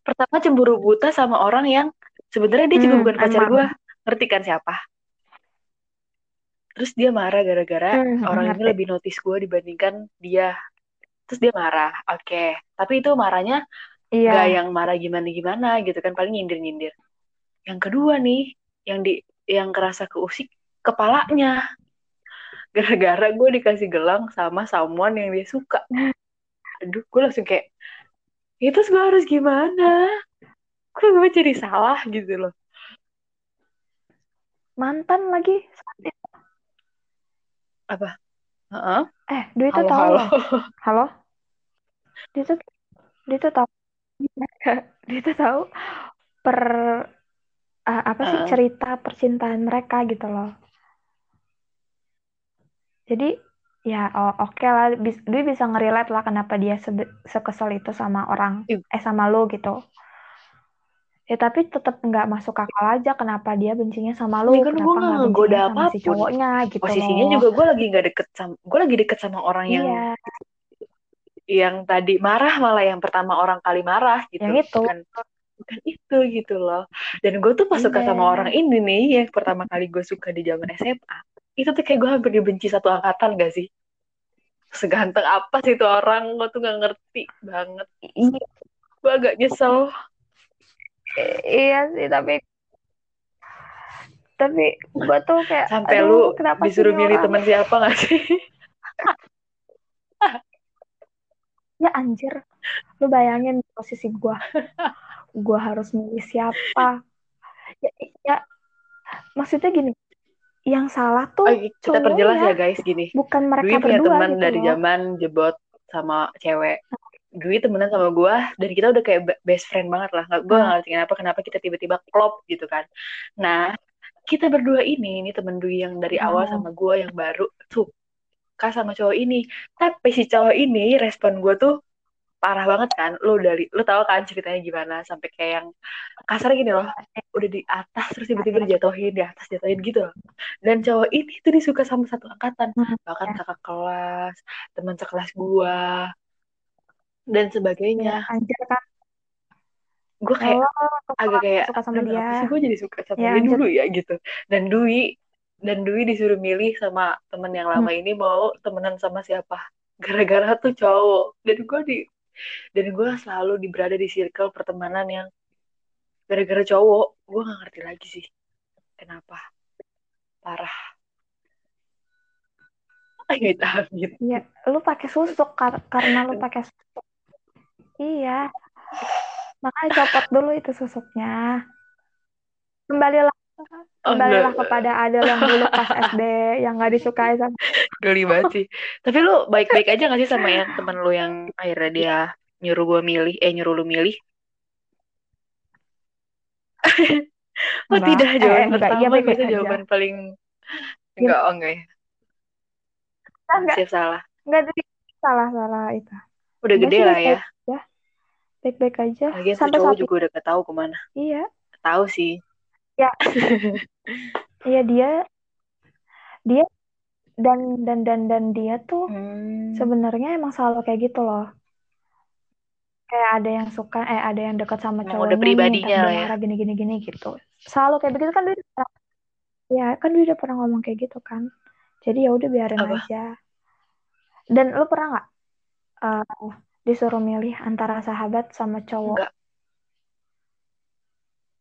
Pertama cemburu buta sama orang yang sebenarnya dia juga Hmm, bukan pacar gue ngerti kan siapa terus dia marah gara-gara Hmm, orang ini lebih notice gue dibandingkan dia. Terus dia marah oke. Tapi itu marahnya iya. nggak yang marah gimana-gimana gitu kan paling nyindir-nyindir. Yang kedua nih yang di yang kerasa keusik kepalanya. Gara-gara gue dikasih gelang sama someone yang dia suka. Aduh gue langsung kayak ya terus gue harus gimana? Gue gue jadi salah? Gitu loh. Mantan lagi Heeh. eh Dwi itu tahu halo. halo? Dia tuh dia tuh tahu. Dia tuh tahu per ah, apa sih Heeh. cerita percintaan mereka gitu loh. Jadi ya oh, oke okay lah dia bisa ngerelate lah kenapa dia se sekesel itu sama orang eh sama lo gitu ya tapi tetap nggak masuk akal aja kenapa dia bencinya sama lo ya, kan kenapa nggak sama apa pun. si cowoknya gitu posisinya loh. juga gue lagi nggak deket sama gue lagi deket sama orang iya. yang yang tadi marah malah yang pertama orang kali marah gitu yang itu kan bukan itu gitu loh dan gue tuh pas suka iya. sama orang ini nih yang pertama kali gue suka di zaman SMA itu tuh kayak gue hampir dibenci satu angkatan gak sih seganteng apa sih itu orang gue tuh gak ngerti banget iya. gue agak nyesel iya sih tapi tapi gue tuh kayak sampai lu disuruh milih teman siapa gak sih? Ya anjir. Lu bayangin posisi gue gue harus milih siapa? Ya, ya maksudnya gini yang salah tuh oh, kita perjelas ya guys. Gini bukan mereka Dwi punya berdua teman gitu dari loh. zaman jebot sama cewek Dwi temenan sama gue dan kita udah kayak best friend banget lah. Gue Hmm. gak ngerti kenapa kenapa kita tiba-tiba klop gitu kan. Nah kita berdua ini ini temen Dwi yang dari awal Hmm. sama gue yang baru suka sama cowok ini. Tapi si cowok ini respon gue tuh parah banget kan. Lo dari lo tau kan ceritanya gimana? Sampai kayak yang kasarnya gini loh udah di atas terus tiba-tiba dijatuhin di atas jatuhin gitu loh. Dan cowok ini tuh disuka sama satu angkatan. Hmm, bahkan kakak kelas teman sekelas gua dan sebagainya. Anjir kan gue kayak Kalau agak kayak suka sama "Aduh, dia. sih? Gue jadi suka sama Ya, dia anjir. dulu ya gitu. Dan Dwi dan Dwi disuruh milih sama temen yang lama Hmm. ini mau temenan sama siapa? Gara-gara tuh cowok. Dan gue di dan gue selalu di berada di circle pertemanan yang gara-gara cowok. Gue nggak ngerti lagi sih kenapa. Parah. Amit amit Iya, lu pakai susuk kar- karena lu pakai susuk. Iya. Makanya copot dulu itu susuknya. Kembalilah Oh, kembalilah enggak. kepada Adel yang dulu pas SD yang nggak disukai sama geli banget sih tapi lu baik-baik aja gak sih sama yang temen lu yang akhirnya dia nyuruh gue milih eh nyuruh lu milih oh Enggak. tidak Eh, jawaban enggak, pertama iya aja. jawaban paling enggak oh enggak ya enggak siap salah enggak jadi salah salah itu. udah Enggak gede sih, lah ya aja. Baik-baik aja lagian sampai cowok saat juga udah gak tahu ke mana Iya. tahu sih Iya dia dia dan dan dan dan dia tuh hmm. sebenarnya emang selalu kayak gitu loh. Kayak ada yang suka, eh ada yang dekat sama cowoknya udah pribadinya nih, ya. marah gini gini gini gitu. Selalu kayak begitu kan dia pernah, ya kan dia udah pernah ngomong kayak gitu kan. Jadi ya udah biarin Apa? aja. Dan lu pernah nggak eh, disuruh milih antara sahabat sama cowok? enggak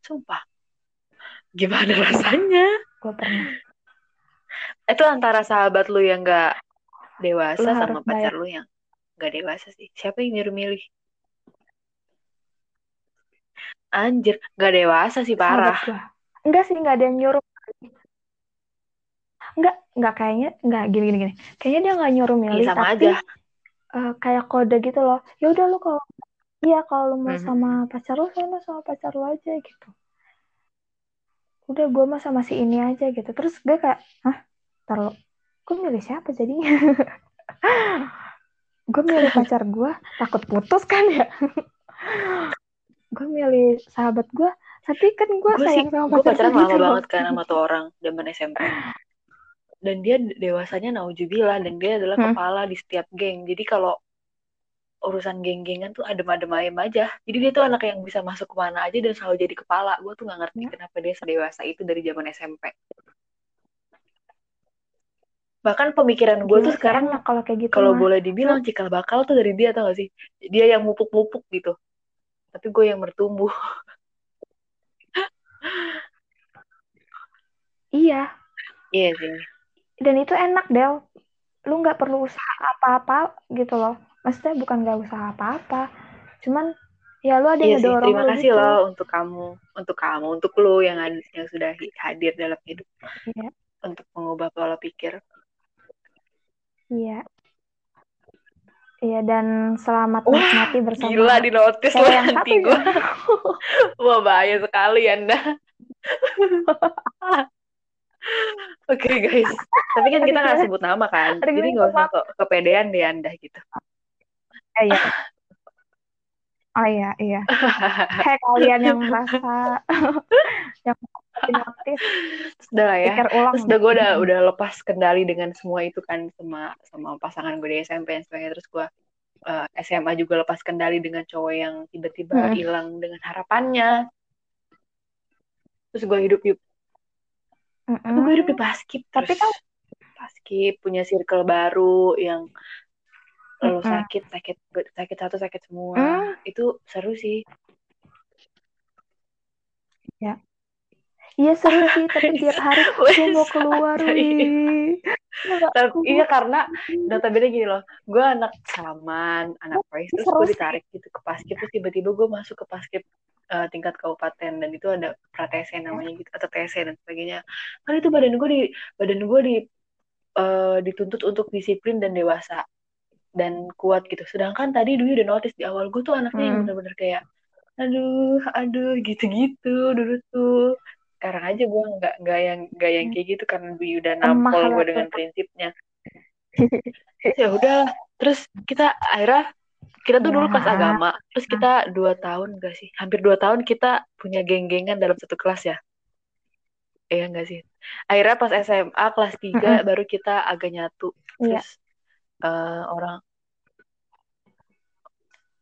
sumpah gimana rasanya Gue pernah. itu antara sahabat lu yang gak dewasa Lu sama pacar lu yang gak dewasa sih siapa yang nyuruh milih anjir gak dewasa sih parah. Enggak sih, enggak ada yang nyuruh. Enggak, enggak kayaknya, enggak gini gini gini. Kayaknya dia enggak nyuruh Iya, milih, sama tapi aja eh, kayak kode gitu loh. Ya udah lu kalau iya kalau lu mau sama pacar lu sama sama pacar lu aja gitu. Udah gue mah sama si ini aja gitu. Terus gue kayak, hah? Ntar gue milih siapa jadinya? gue milih pacar gue, takut putus kan ya? gue milih sahabat gue, tapi kan gue sih sayang sama gue pacar pacaran gue lama gitu banget kan sama tuh orang zaman SMP dan dia dewasanya naujubillah dan dia adalah Hmm. kepala di setiap geng. Jadi kalau urusan geng-gengan tuh adem-adem ayem aja. Jadi dia tuh anak yang bisa masuk ke mana aja dan selalu jadi kepala. Gue tuh nggak ngerti Ya. kenapa dia sedewasa itu dari zaman SMP bahkan pemikiran gue tuh sekarang enak kalau kayak gitu kalau boleh dibilang cikal bakal tuh dari dia tau gak sih? Dia yang mupuk-mupuk gitu. Tapi gue yang bertumbuh. Iya, iya sih dan itu enak Del. Lu nggak perlu usaha apa-apa gitu loh. Maksudnya bukan nggak usaha apa-apa, cuman ya lu ada Iya yang sih, ngedorong terima lu kasih gitu. loh untuk kamu, untuk kamu, untuk lo yang yang sudah hadir dalam hidup Iya, untuk mengubah pola pikir. iya, iya dan selamat Wah, menikmati bersama Gila di notis lo yang nanti gue. ya. Wah bahaya sekali anda. Oke okay, guys, tapi kan kita nggak sebut nama kan, jadi nggak usah ke kepedean deh anda gitu. Eh, iya. Oh iya, iya. Kayak kalian yang merasa yang notis. Sudah lah ya. Ulang Terus udah gue udah udah lepas kendali dengan semua itu kan sama sama pasangan gue di SMP dan sebagainya. Terus gue uh, SMA juga lepas kendali dengan cowok yang tiba-tiba hilang hmm. dengan harapannya. Terus gue hidup mm -mm. gue hidup di paskip tapi kan paskip punya circle baru yang -mm. sakit sakit sakit satu sakit semua mm. itu seru sih ya Iya seru sih, tapi tiap hari gue mau keluar. Tapi, iya karena notabene gini loh, gue anak saman, anak Pais, terus gue ditarik gitu ke paskip, terus tiba-tiba gue masuk ke paskip uh, tingkat kabupaten dan itu ada pratese namanya gitu atau TC dan sebagainya. Kan itu badan gue di badan gue di uh, dituntut untuk disiplin dan dewasa dan kuat gitu. Sedangkan tadi dulu udah notice di awal gue tuh anaknya hmm. yang bener-bener kayak aduh aduh gitu-gitu dulu tuh sekarang aja gue nggak nggak yang nggak yang kayak gitu karena gue udah nampol gue dengan prinsipnya ya udah terus kita akhirnya kita tuh dulu kelas agama terus kita dua tahun gak sih? Hampir dua tahun kita punya geng-gengan dalam satu kelas ya. Iya enggak sih? Akhirnya pas SMA kelas tiga baru kita agak nyatu. Iya. terus uh, orang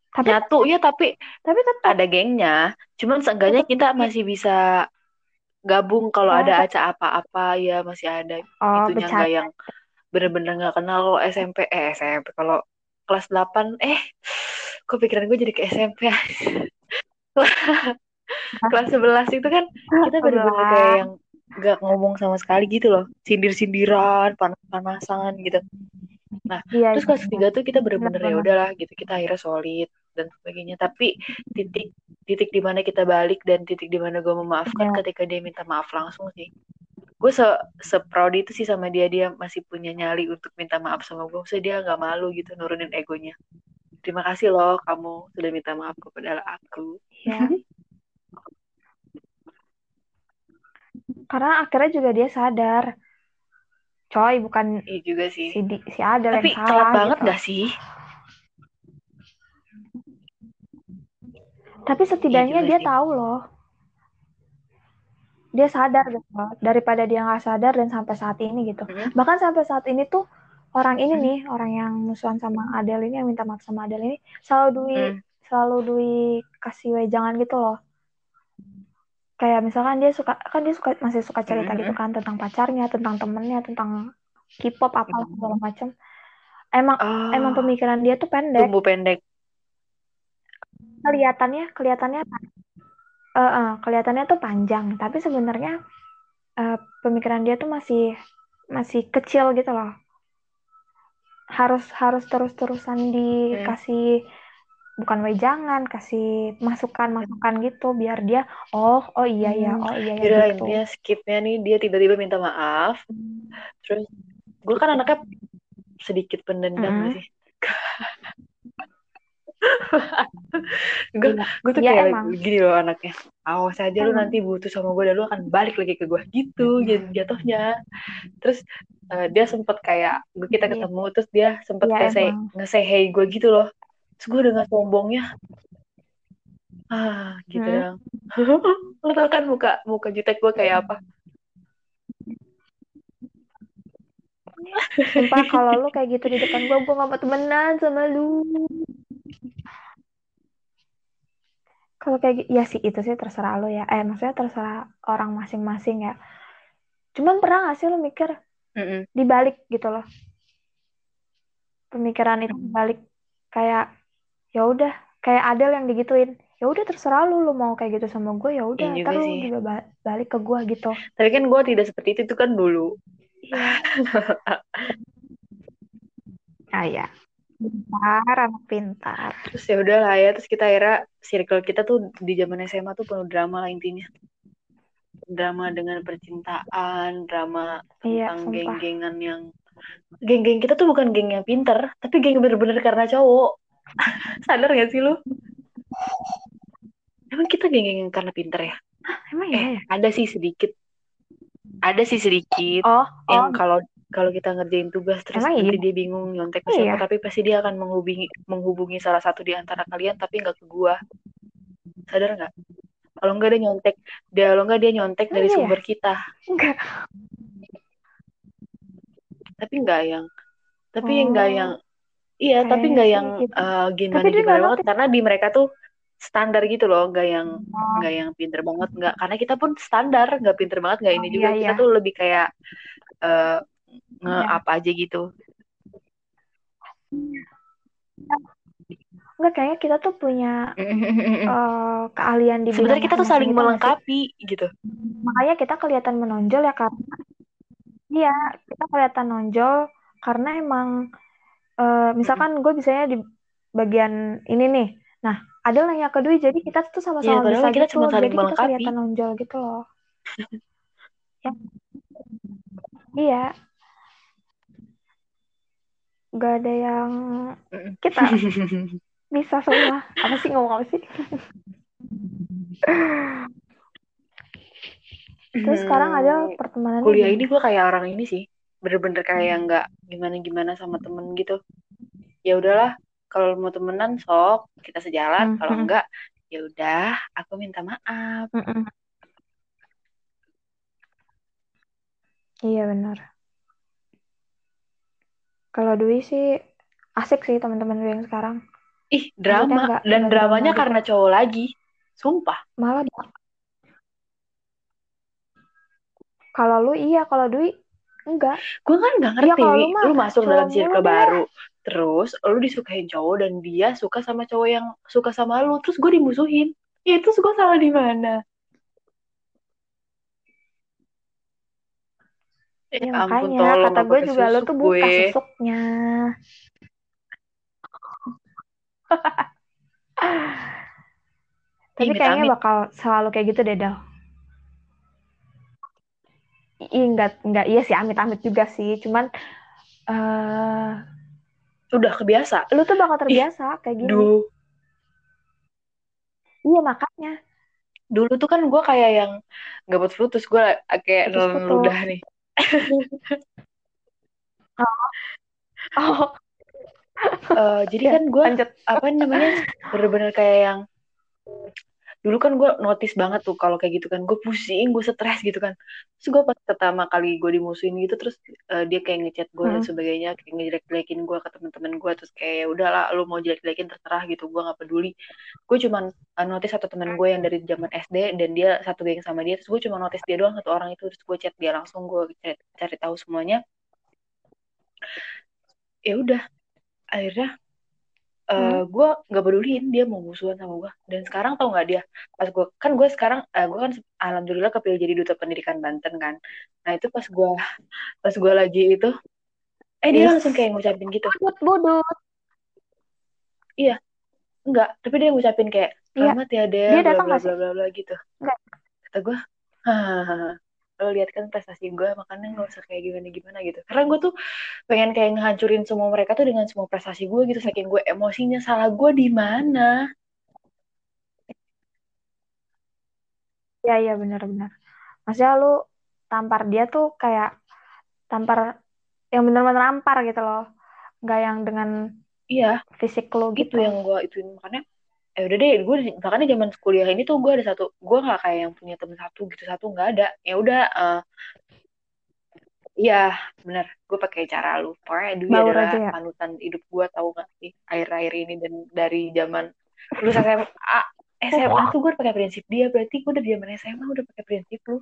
tapi, nyatu ya tapi tapi tetap ada gengnya. Cuman seenggaknya kita masih bisa gabung kalau oh, ada acara apa-apa ya masih ada oh, itunya nggak yang bener-bener nggak kenal. Kalau SMP eh SMP kalau kelas 8 eh kok pikiran gue jadi ke SMP kelas 11 itu kan kita bener-bener kayak yang nggak ngomong sama sekali gitu loh. Sindir-sindiran panas-panasan gitu. Nah iya, terus kelas iya. 3 tuh kita bener-bener ya udahlah gitu kita akhirnya solid dan sebagainya. Tapi titik titik di mana kita balik dan titik di mana gue memaafkan yeah. ketika dia minta maaf langsung sih gue se se proud itu sih sama dia dia masih punya nyali untuk minta maaf sama gue so dia nggak malu gitu nurunin egonya terima kasih loh kamu sudah minta maaf kepada aku ya. karena akhirnya juga dia sadar coy bukan iya juga sih si, si ada tapi yang salah gitu. banget gak sih Tapi setidaknya dia sih. tahu loh. Dia sadar gitu daripada dia nggak sadar dan sampai saat ini gitu. Hmm. Bahkan sampai saat ini tuh orang ini hmm. nih, orang yang musuhan sama Adele ini yang minta maaf sama Adele ini selalu Dwi hmm. selalu Dwi kasih wejangan gitu loh. Kayak misalkan dia suka kan dia suka masih suka cerita hmm. gitu kan tentang pacarnya, tentang temennya, tentang K-pop apa hmm. segala macam. Emang oh. emang pemikiran dia tuh pendek. Tumbuh pendek kelihatannya kelihatannya uh, uh, kelihatannya tuh panjang tapi sebenarnya uh, pemikiran dia tuh masih masih kecil gitu loh harus harus terus terusan dikasih hmm. bukan wejangan kasih masukan masukan gitu biar dia oh oh iya ya oh iya ya Jadi gitu. intinya skipnya nih dia tiba-tiba minta maaf hmm. terus gue kan anaknya sedikit pendendam hmm. sih gue gue tuh ya, kayak emang. gini loh anaknya. Awas aja lu nanti butuh sama gue dan lu akan balik lagi ke gue gitu jatuhnya. Terus uh, dia sempet kayak gue kita iya. ketemu terus dia sempet ya, kayak say, nge hey gue gitu loh. Terus gue dengan sombongnya ah gitu hmm. dong lo tau kan muka muka jutek gue kayak apa? Sumpah kalau lu kayak gitu di depan gue, gue gak mau temenan sama lu. Kalau kayak ya sih itu sih terserah lo ya. Eh maksudnya terserah orang masing-masing ya. Cuman pernah gak sih lo mikir mm -mm. dibalik gitu loh? Pemikiran itu dibalik kayak ya udah kayak Adel yang digituin. Ya udah terserah lu lu mau kayak gitu sama gue ya udah ntar lu juga balik ke gue gitu. Tapi kan gue tidak seperti itu, itu kan dulu. Iya. Ah ya pintar anak pintar. Terus ya udah lah ya terus kita akhirnya circle kita tuh di zaman SMA tuh penuh drama lah intinya. Drama dengan percintaan drama iya, tentang geng-gengan yang geng-geng kita tuh bukan geng yang pinter tapi geng bener-bener karena cowok. Sadar gak sih lu? Emang kita geng-geng karena pinter ya? Hah, emang ya, eh, ya? ada sih sedikit. Ada sih sedikit oh yang oh kalau kalau kita ngerjain tugas terus Emang nanti iya? dia bingung nyontek ke Iya. siapa tapi pasti dia akan menghubungi menghubungi salah satu di antara kalian tapi nggak ke gua sadar nggak kalau nggak dia nyontek dia kalau nggak dia nyontek Oh, dari iya ya? sumber kita enggak tapi nggak yang tapi nggak Oh, yang iya tapi kayaknya nggak yang gitu. eh, gimana Tapi gimana nggak banget karena di mereka tuh standar gitu loh nggak yang Oh. nggak yang pinter banget nggak karena kita pun standar nggak pinter banget nggak ini Oh, juga iya, kita iya. tuh lebih kayak eh nge Iya. apa aja gitu Enggak, kayaknya kita tuh punya eh, keahlian di sebenarnya kita tuh saling gitu melengkapi gitu Makanya kita kelihatan menonjol ya karena iya kita kelihatan nonjol karena emang eh, misalkan gue bisanya di bagian ini nih. Nah, ada lah yang kedua jadi kita tuh Iya, sama-sama padahal bisa kita gitu. cuma saling Jadi kita melengkapi. kelihatan nonjol gitu loh. Ya. Iya. Gak ada yang kita bisa semua. Apa sih ngomong apa sih? Terus sekarang ada Hmm, pertemanan kuliah ini gue kayak orang ini sih bener-bener kayak nggak gimana-gimana sama temen gitu ya udahlah kalau mau temenan sok kita sejalan Hmm, kalau hmm. enggak ya udah aku minta maaf. Iya benar. Kalau Dwi sih asik sih teman-teman Dwi yang sekarang. ih drama nggak dan nggak dramanya drama gitu. karena cowok lagi sumpah Malah kalau lu iya, kalau Dwi enggak. gue kan nggak Iya ngerti Wi. lu mah lu masuk dalam circle baru terus lu disukain cowok dan dia suka sama cowok yang suka sama lu terus gue dimusuhin ya terus gue salah di mana Ya ampun makanya tolong kata gue juga susuk tuh buka gue. susuknya. Tapi Ih, kayaknya amit-amit. bakal selalu kayak gitu deh, Dal. Iya, enggak, enggak, iya sih amit-amit juga sih. Cuman eh Udah kebiasa. lu tuh bakal terbiasa kayak gini. Duh, Iya makanya. dulu tuh kan gue kayak yang gak putus-putus. Gue kayak nelen Putus-putus. ludah nih. Oh, Eh, jadi ya, kan gue apa namanya bener-bener kayak yang dulu kan gue notice banget tuh kalau kayak gitu kan. Gue pusing gue stres gitu kan. Terus gue pas pertama kali gue dimusuhin gitu terus eh, dia kayak ngechat gue dan Hmm. sebagainya kayak ngejelek-jelekin gue ke teman-teman gue terus kayak "Ya udahlah lu mau jelek-jelekin terserah gitu. Gue nggak peduli. Gue cuman eh, notice satu teman gue yang dari zaman SD dan dia satu geng sama dia terus gue cuma notice dia doang satu orang itu. Terus gue chat dia langsung gue cari, cari tahu semuanya. Ya udah akhirnya eh gue nggak peduliin dia mau musuhan sama gue dan sekarang tau nggak dia? Pas gue kan gue sekarang eh, gue kan alhamdulillah kepilih jadi duta pendidikan Banten kan. Nah itu pas gue pas gue lagi itu eh dia Yes. langsung kayak ngucapin gitu. Budut, budut. enggak tapi dia ngucapin kayak Iya. selamat ya Del Dia bla datang bla bla bla gitu. Enggak. kata gue lo lihat kan prestasi gue makanya nggak usah kayak gimana gimana gitu karena gue tuh pengen kayak ngehancurin semua mereka tuh dengan semua prestasi gue gitu saking gue emosinya salah gue di mana Iya, iya benar-benar. Maksudnya lu tampar dia tuh kayak tampar yang benar-benar nampar gitu loh. Nggak yang dengan iya fisik itu gitu. yang gue ituin makanya eh udah deh gue makanya zaman kuliah ini tuh gue ada satu gue nggak kayak yang punya temen satu gitu satu nggak ada. Ya udah eh, iya bener gue pakai cara lu. Pokoknya Dwi Baur adalah aja ya? panutan hidup gue tahu gak sih akhir-akhir ini dan dari zaman lulus SMA SMA tuh gue pakai prinsip dia berarti gue dari zaman SMA udah pakai prinsip lu.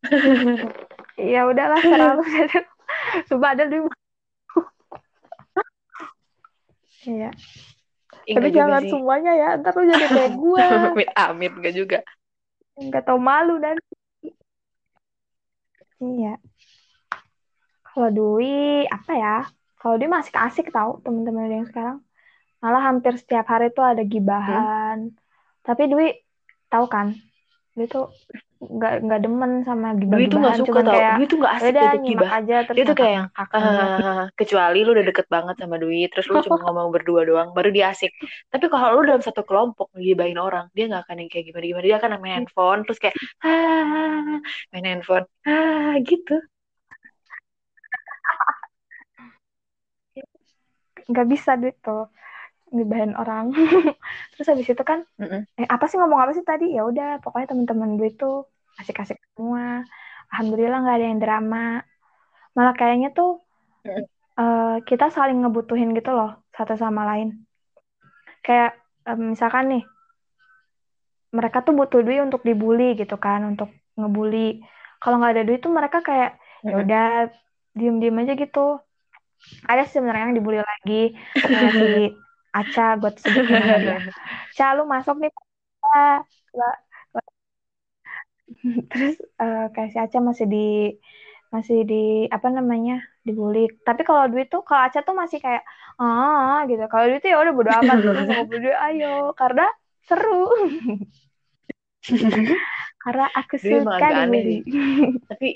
Ya udahlah selalu Sumpah ada di Iya. Ya, Tapi enggak juga jangan sih semuanya ya, ntar lu jadi kayak gue. amit amit enggak juga Nggak tau malu dan Iya. Kalau Dwi, apa ya? Kalau Dwi masih asik tau teman-teman yang sekarang. Malah hampir setiap hari tuh ada gibahan. Tapi Dwi tahu kan? dia tuh nggak nggak demen sama Dwi tuh nggak suka tau. kayak Dwi tuh nggak asik udah gibah aja terus dia tuh kayak yang ngakak ngakak "Ah, kecuali lu udah deket banget sama Dwi terus lu cuma ngomong berdua doang baru dia asik. Tapi kalau lu dalam satu kelompok ngibahin orang dia nggak akan yang kayak gimana gimana. Dia akan main handphone terus kayak ah main handphone ah gitu. Nggak bisa gitu ngibahin orang. Terus habis itu kan Mm-mm. eh apa sih ngomong apa sih tadi? Ya udah pokoknya teman-teman gue tuh asik-asik semua. Alhamdulillah nggak ada yang drama. Malah kayaknya tuh Mm-mm. eh, kita saling ngebutuhin gitu loh satu sama lain. Kayak eh, misalkan nih mereka tuh butuh duit untuk dibully gitu kan untuk ngebully. Kalau nggak ada duit tuh mereka kayak ya Mm-mm. udah diem-diem aja gitu. Ada sebenarnya yang dibully lagi. Si Aca gue sebutin nama dia Ca lu masuk nih. Terus eh, kayak si Aca masih di masih di apa namanya dibully tapi kalau duit tuh kalau Aca tuh masih kayak ah gitu. Kalau duit tuh ya udah bodo amat gitu. Mau beli ayo karena seru. Karena aku suka aneh dibully tapi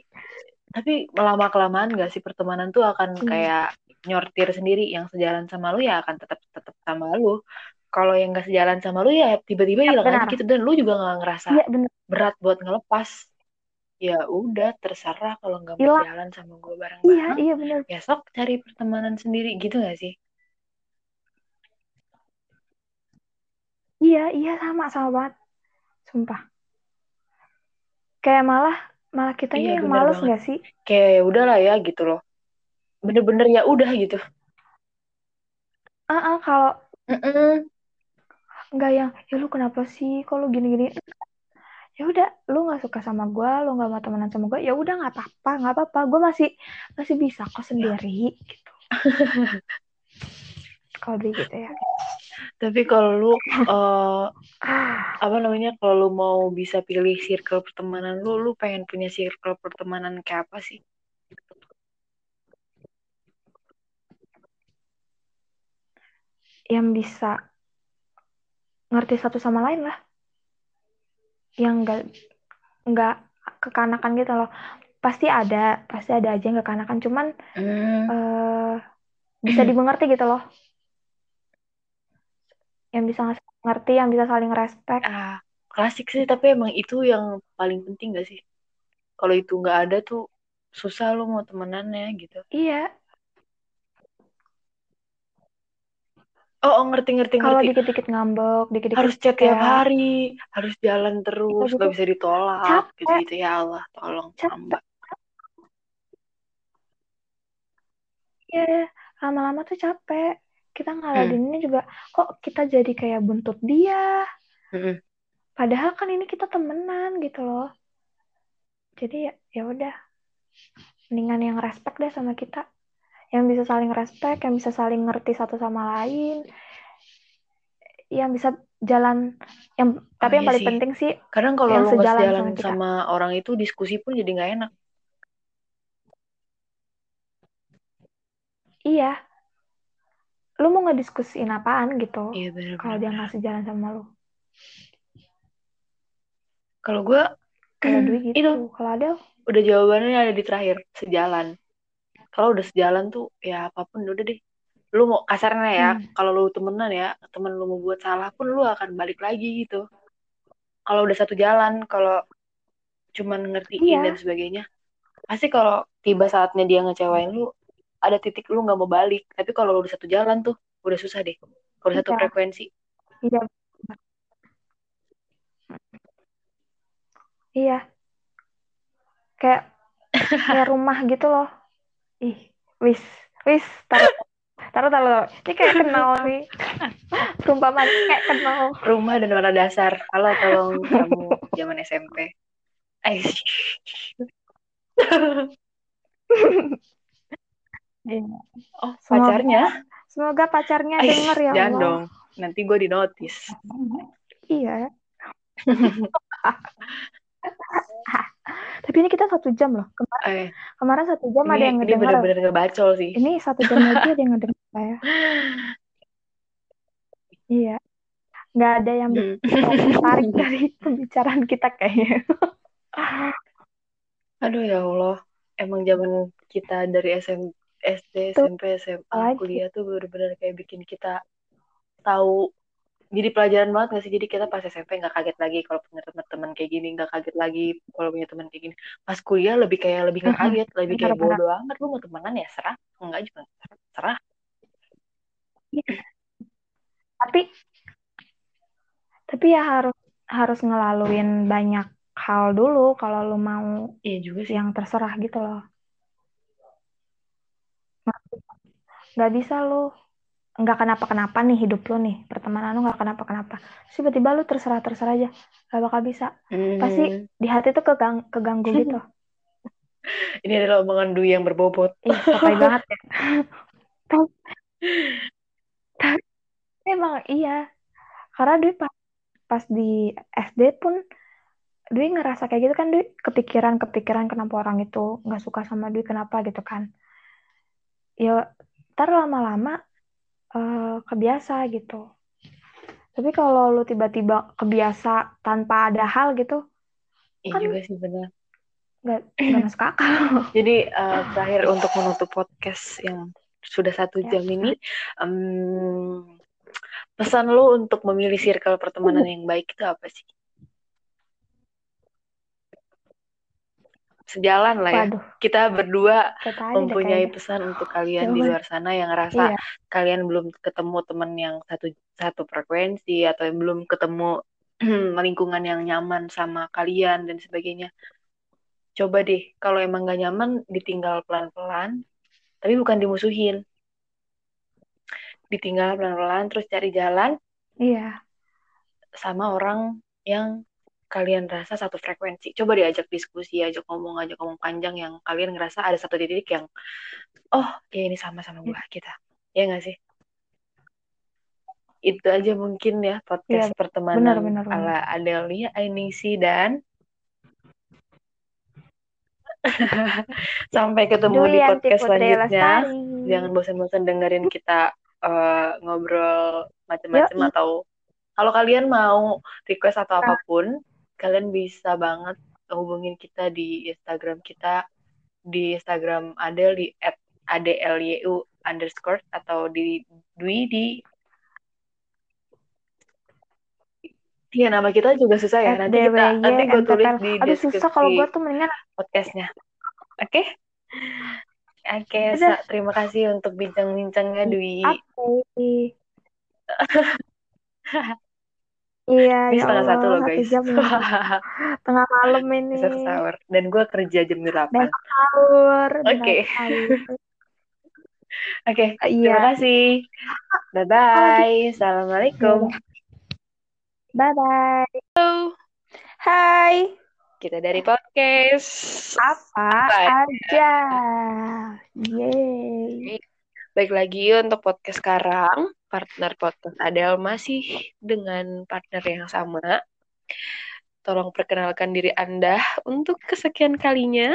tapi lama kelamaan gak sih pertemanan tuh akan Hmm. kayak nyortir sendiri yang sejalan sama lu ya akan tetap tetap sama lu. Kalau yang gak sejalan sama lu ya tiba-tiba Ya, hilang aja benar. gitu dan lu juga nggak ngerasa iya bener berat buat ngelepas. Ya udah terserah kalau nggak mau jalan sama gue iya bareng-bareng. Iya bener besok cari pertemanan sendiri gitu gak sih? Iya iya sama sama banget. Sumpah. Kayak malah malah kitanya Iya, yang males banget. nggak sih? Kayak ya udahlah ya gitu loh bener-bener ya udah gitu. Ah ah, kalau Mm-mm. nggak yang ya lu kenapa sih? Kalau gini-gini? Ya udah lu nggak suka sama gue lu nggak mau temenan sama gue ya udah nggak apa-apa nggak apa-apa. Gue masih masih bisa kok sendiri gitu. Kalau gitu ya. Tapi kalau lu ah apa namanya kalau lu mau bisa pilih circle pertemanan lu lu pengen punya circle pertemanan kayak apa sih yang bisa ngerti satu sama lain lah. Yang nggak nggak kekanakan gitu loh. Pasti ada pasti ada aja yang kekanakan. Cuman Hmm, eh bisa dimengerti gitu loh. Yang bisa ngerti yang bisa saling respect. Ah, klasik sih tapi emang itu yang paling penting gak sih? Kalau itu nggak ada tuh susah lu mau temenannya gitu. Iya oh, oh ngerti ngerti kalau ngerti dikit-dikit ngambek dikit-dikit harus chat tiap hari harus jalan terus Gitu-gitu. nggak bisa ditolak Capek. gitu gitu ya Allah tolong Capek. Iya, lama-lama tuh capek. Kita Hmm. ngeladeninnya juga, kok kita jadi kayak buntut dia. Mm-mm. Padahal kan ini kita temenan gitu loh. Jadi ya ya udah, mendingan yang respect deh sama kita. Yang bisa saling respect, yang bisa saling ngerti satu sama lain, yang bisa jalan, yang tapi yang iya paling sih. penting sih kadang kalau yang nggak sejalan sama sama orang itu diskusi pun jadi nggak enak iya. Lu mau ngediskusiin apaan gitu? iya Kalau dia nggak sejalan sama lu. kalau gue Kalau gitu. itu Kalau Adel, udah jawabannya ada di terakhir sejalan kalau udah sejalan tuh ya apa pun udah deh lu mau kasarnya ya Hmm. kalau lu temenan ya temen lu mau buat salah pun lu akan balik lagi gitu kalau udah satu jalan kalau cuman ngertiin Iya. dan sebagainya pasti kalau tiba saatnya dia ngecewain lu ada titik lu nggak mau balik tapi kalau lu udah satu jalan tuh udah susah deh kalau udah satu Iya. frekuensi Iya. Iya. Kayak kayak rumah gitu loh. Ih, wis, wis, taruh, taruh, taruh, taruh. Ini kayak kenal nih. Perumpamaan kayak kenal. rumah dan warna dasar halo tolong kamu zaman SMP Aish. Iya. oh Semoga- pacarnya Semoga pacarnya Aish, denger ya jangan Allah. dong nanti gue di notis Iya. Tapi ini kita satu jam loh. Kemar- eh kemarin satu jam ada ini yang ini ngedenger. bener-bener ngebacol sih Ini satu jam lagi ada yang ngedenger ya. Iya. nggak ada yang Hmm. tertarik dari pembicaraan kita kayaknya. Aduh ya Allah, emang zaman kita dari SM, SD, SMP, SMA, kuliah tuh bener-bener kayak bikin kita tahu jadi pelajaran banget gak sih? Jadi kita pas SMP nggak kaget lagi kalau punya teman-teman kayak gini, nggak kaget lagi kalau punya teman kayak gini. Pas kuliah lebih kayak lebih nggak kaget, lebih kayak bodo amat lu mau temenan ya serah, enggak juga serah. serah. Tapi tapi ya harus harus ngelaluin banyak hal dulu kalau lu mau Iya juga sih. yang terserah gitu loh. Nggak bisa lu nggak kenapa-kenapa nih hidup lu nih pertemanan lu nggak kenapa-kenapa. Terus tiba-tiba lu terserah-terserah aja gak bakal bisa. Pasti Hmm. di hati tuh kegang keganggu gitu. Ini adalah omongan Dwi yang berbobot. ih sotoy banget ya. Tapi, tapi emang iya. Karena Dwi pas pas di SD pun Dwi ngerasa kayak gitu kan Dwi? Kepikiran kepikiran kenapa orang itu nggak suka sama Dwi kenapa gitu kan? Ya ntar lama-lama eh, kebiasa gitu tapi kalau lu tiba-tiba kebiasa tanpa ada hal gitu Iya Kan- juga sih benar. nggak nggak masuk akal Jadi eh, terakhir untuk menutup podcast yang sudah satu Ya. jam ini, em, pesan lu untuk memilih circle pertemanan yang baik itu apa sih? Sejalan lah ya. waduh Kita berdua deh mempunyai kayaknya pesan untuk kalian di Coba. luar sana yang ngerasa iya kalian belum ketemu teman yang satu satu frekuensi atau yang belum ketemu lingkungan yang nyaman sama kalian dan sebagainya. Coba deh, kalau emang gak nyaman, ditinggal pelan-pelan, tapi bukan dimusuhin. Ditinggal pelan-pelan, terus cari jalan iya sama orang yang kalian rasa satu frekuensi. Coba diajak diskusi, ajak ngomong, ajak ngomong panjang yang kalian ngerasa ada satu titik yang, oh, kayak ini sama-sama gue kita. Ya nggak sih? Itu aja mungkin ya podcast pertemanan benar, benar, benar. ala Adelia, Ainisi, dan sampai ketemu di Dwi podcast selanjutnya. Jangan bosan-bosan dengerin kita eh, ngobrol macam-macam atau kalau kalian mau request atau apa pun, kalian bisa banget hubungin kita di Instagram kita di Instagram Adel di @adlyu underscore atau di Dwi di Iya nama kita juga susah ya. Nanti kita nanti gue tulis di Aduh susah kalau deskripsi gue tuh mendingan podcastnya. Oke? Oke, terima kasih untuk bincang-bincangnya Dwi. Iya, Ini ya setengah satu Allah, loh satu guys. jam. Tengah malam ini. Besok sahur. Dan gue kerja jam 8. Besok sahur. Oke. Oke, Iya. terima kasih. Bye-bye. Assalamualaikum. Bye-bye. Halo, Hai. kita dari podcast. Apa Apa aja. Yeay. Baik lagi untuk podcast sekarang. Partner podcast Adel masih dengan partner yang sama. Tolong perkenalkan diri Anda untuk kesekian kalinya.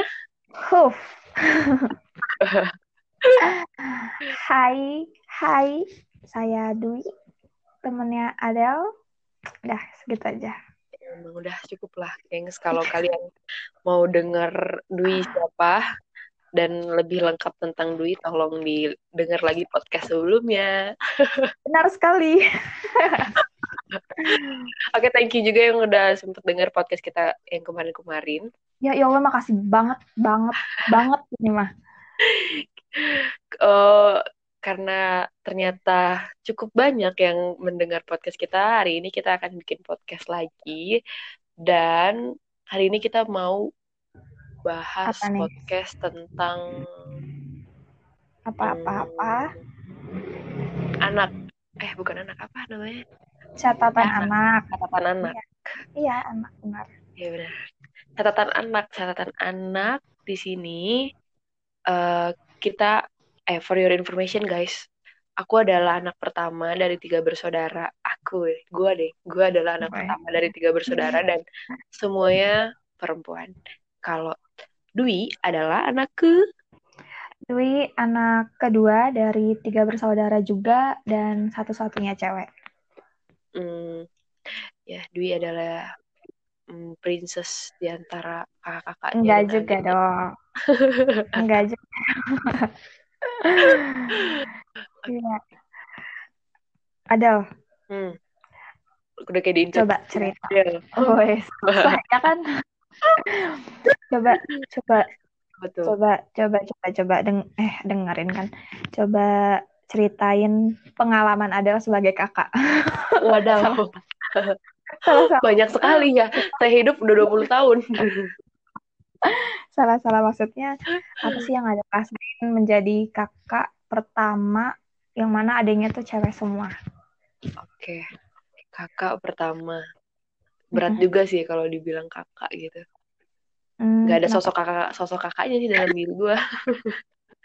Huf. Hai, hai. Saya Dwi, temennya Adele. Udah, segitu aja. Emang udah cukup lah, gengs. Kalau kalian mau denger Dwi siapa dan lebih lengkap tentang Dwi, tolong didengar lagi podcast sebelumnya. Benar sekali. Oke, thank you juga yang udah sempet denger podcast kita yang kemarin-kemarin. Ya, ya Allah makasih banget, banget, banget ini mah. Eh, karena ternyata cukup banyak yang mendengar podcast kita, hari ini kita akan bikin podcast lagi. Dan hari ini kita mau bahas Apa nih? podcast tentang Apa-apa-apa. hmm, anak. Eh, bukan anak apa namanya? Catatan Anak. anak. Catatan anak. Iya, anak benar. Ya benar. Catatan anak, catatan anak di sini eh kita eh for your information guys, aku adalah anak pertama dari tiga bersaudara. Aku, gue deh, gue adalah anak Oke. pertama dari tiga bersaudara dan semuanya perempuan. Kalau Dwi adalah anak ke Dwi anak kedua dari tiga bersaudara juga dan satu-satunya cewek. hmm, ya Dwi adalah mm, princess di antara kakak-kakaknya Enggak juga adiknya. dong. Enggak juga. Iya. Adel, Hmm. Udah kayak di coba cerita. Oh, yes. ya kan? coba, coba, Betul. coba, coba, coba, coba, deng eh dengerin kan. Coba ceritain pengalaman Adel sebagai kakak. Waduh. Banyak sekali ya. Saya hidup udah 20 tahun. Salah-salah maksudnya apa sih yang ada rasain menjadi kakak pertama yang mana adanya tuh cewek semua. Oke. Kakak pertama. Berat Mm-mm. juga sih kalau dibilang kakak gitu. Hmm, Gak ada kenapa? sosok kakak sosok kakaknya sih dalam diri gue.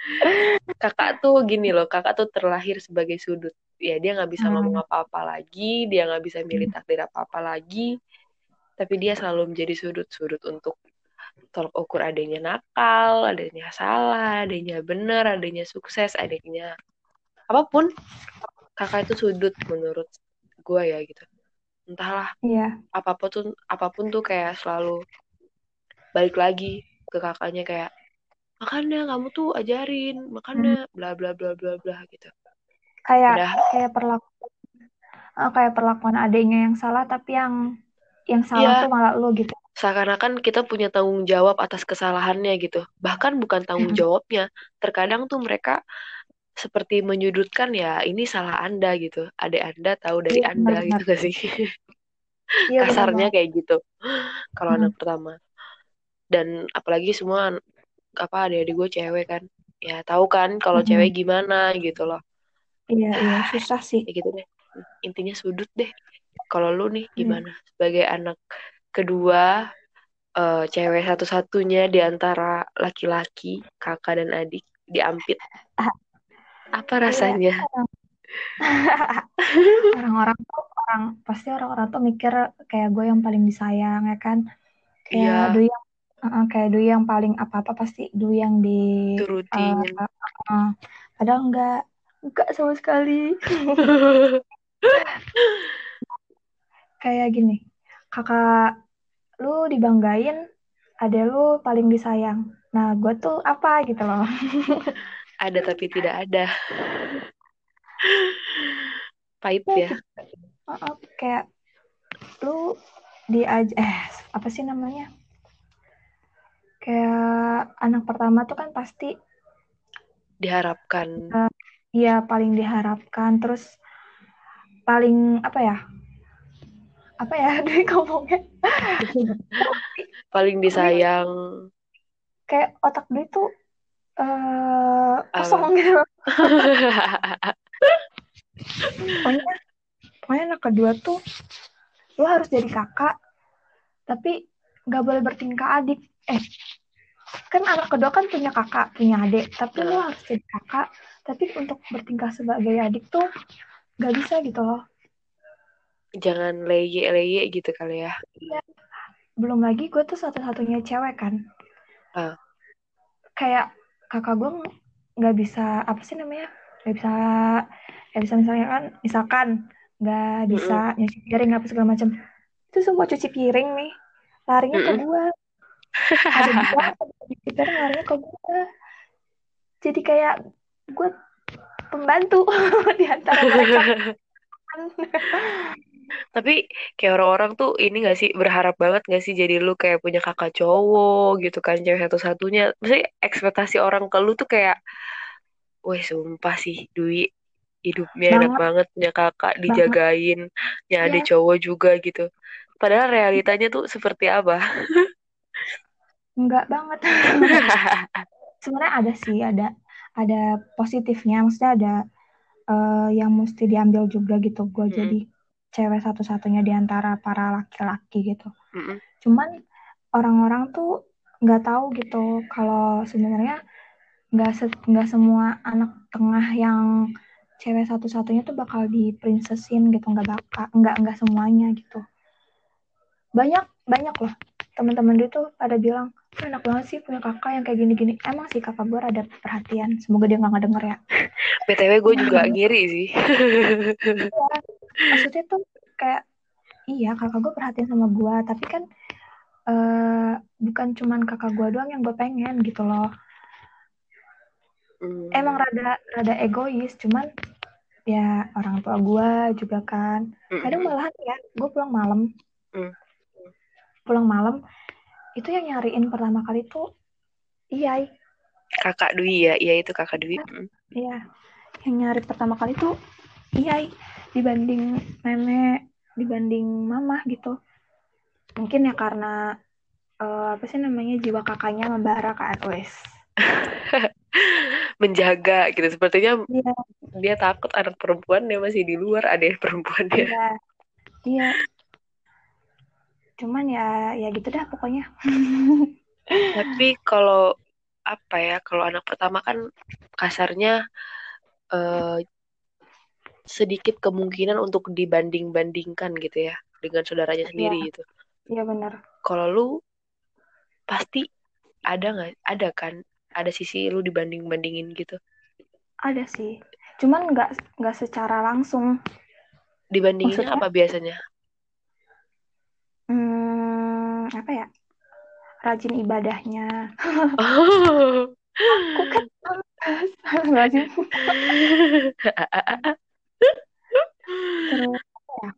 kakak tuh gini loh, kakak tuh terlahir sebagai sudut. Ya dia nggak bisa Hmm. ngomong apa-apa lagi, dia nggak bisa milih takdir apa-apa lagi. Tapi dia selalu menjadi sudut-sudut untuk tolok ukur adanya nakal, adanya salah, adanya benar, adanya sukses, adanya apa pun. Kakak itu sudut menurut gue ya gitu. Entahlah Iya. apa pun tuh apa pun tuh kayak selalu balik lagi ke kakaknya kayak makanya kamu tuh ajarin makanya bla bla bla bla bla gitu Kayak udah kayak perlakuan eh, kayak perlakuan adiknya yang salah tapi yang yang salah Iya. tuh malah lu gitu. seakan-akan kita punya tanggung jawab atas kesalahannya gitu bahkan bukan tanggung jawabnya terkadang tuh mereka seperti menyudutkan ya ini salah anda gitu adik anda tahu dari Iya, anda benar-benar. gitu gak sih benar kasarnya banget. kayak gitu kalau Hmm. anak pertama dan apalagi semua apa adik-adik gue cewek kan ya tahu kan kalau Mm-mm. cewek gimana gitu loh Iya iya susah sih. ya gitu deh intinya sudut deh kalau lu nih Hmm. gimana sebagai anak kedua eh, cewek satu-satunya di antara laki-laki kakak dan adik diampit Ah. Apa rasanya Orang-orang tuh orang pasti orang-orang tuh mikir kayak gue yang paling disayang ya kan. Kayak Iya. Dwi yang uh, kayak Dwi yang paling apa-apa pasti Dwi yang di turutin uh, uh, padahal enggak enggak sama sekali. Kayak gini. Kakak lu dibanggain, ada lu paling disayang. Nah, gue tuh apa gitu loh. ada tapi tidak ada pahit ya Uh, kayak lu diaj eh apa sih namanya? Kayak anak pertama tuh kan pasti diharapkan dia paling diharapkan terus paling apa ya? Apa ya dari ngomongnya? paling disayang Kayak otak dia tuh eh kosong gitu. Pokoknya pokoknya anak kedua tuh lu harus jadi kakak tapi nggak boleh bertingkah adik. Eh kan anak kedua kan punya kakak punya adik tapi Hmm. harus jadi kakak tapi untuk bertingkah sebagai adik tuh nggak bisa gitu loh jangan leye-leye gitu kali ya belum lagi gue tuh satu-satunya cewek kan Ah. kayak kakak gue nggak bisa apa sih namanya nggak bisa nggak bisa misalnya kan misalkan nggak bisa nyuci piring apa segala macam. Itu semua cuci piring nih larinya ke Mm-mm. gue ada gua cuci piring larinya ke gue jadi kayak gue pembantu di antara mereka Tapi kayak orang-orang tuh ini gak sih berharap banget gak sih jadi lu kayak punya kakak cowok gitu kan cewek satu-satunya. Maksudnya ekspektasi orang ke lu tuh kayak, weh sumpah sih Dwi hidupnya enak Banget. banget punya kakak dijagain, ya ada Iya. cowok juga gitu. Padahal realitanya tuh seperti apa? enggak banget sebenarnya ada sih ada ada positifnya maksudnya ada eh, yang mesti diambil juga gitu gue Mm-mm. jadi cewek satu-satunya di antara para laki-laki gitu. Mm-mm. cuman orang-orang tuh nggak tahu gitu kalau sebenarnya nggak se- nggak semua anak tengah yang cewek satu-satunya tuh bakal di princessin gitu nggak bakal nggak nggak semuanya gitu. Banyak banyak loh. Teman-teman dia tuh pada bilang "Lu enak banget sih punya kakak yang kayak gini-gini. Emang sih kakak gue ada perhatian. Semoga dia nggak ngedenger ya. BTW gue juga ngiri sih. Maksudnya tuh kayak iya kakak gue perhatian sama gue tapi kan uh, bukan cuman kakak gue doang yang gue pengen gitu loh. Hmm. emang rada rada egois cuman ya orang tua gue juga kan. Kadang malahan ya gue pulang malam. Hmm. pulang malam itu yang nyariin pertama kali tuh iya kakak Dwi ya? Iya itu kakak Dwi. Iya. Yang nyari pertama kali tuh iya dibanding nenek dibanding mama gitu. Mungkin ya karena uh, apa sih namanya jiwa kakaknya membara kan wes menjaga gitu. Sepertinya iya. dia takut anak perempuan dia masih di luar ada perempuan dia. Iya. iya. Cuman ya ya gitu dah pokoknya. Tapi kalau apa ya kalau anak pertama kan kasarnya uh, sedikit kemungkinan untuk dibanding-bandingkan gitu ya dengan saudaranya sendiri iya. gitu. Iya benar. Kalau lu pasti ada nggak? Ada kan? Ada sisi lu dibanding-bandingin gitu? Ada sih. Cuman nggak nggak secara langsung. Dibandinginnya Maksudnya, apa biasanya? Hmm, apa ya? Rajin ibadahnya. Oh. Aku kan rajin. terus ya?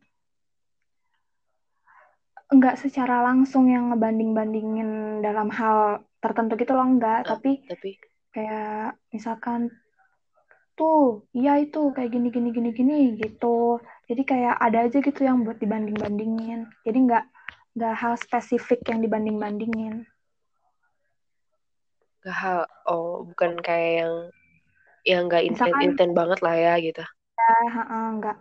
Nggak secara langsung yang ngebanding-bandingin dalam hal tertentu gitu loh enggak uh, tapi tapi kayak misalkan tuh iya itu kayak gini gini gini gini gitu. Jadi kayak ada aja gitu yang buat dibanding-bandingin. Jadi nggak nggak hal spesifik yang dibanding-bandingin. Nggak hal oh bukan kayak yang yang nggak intent intent banget lah ya gitu. ya nggak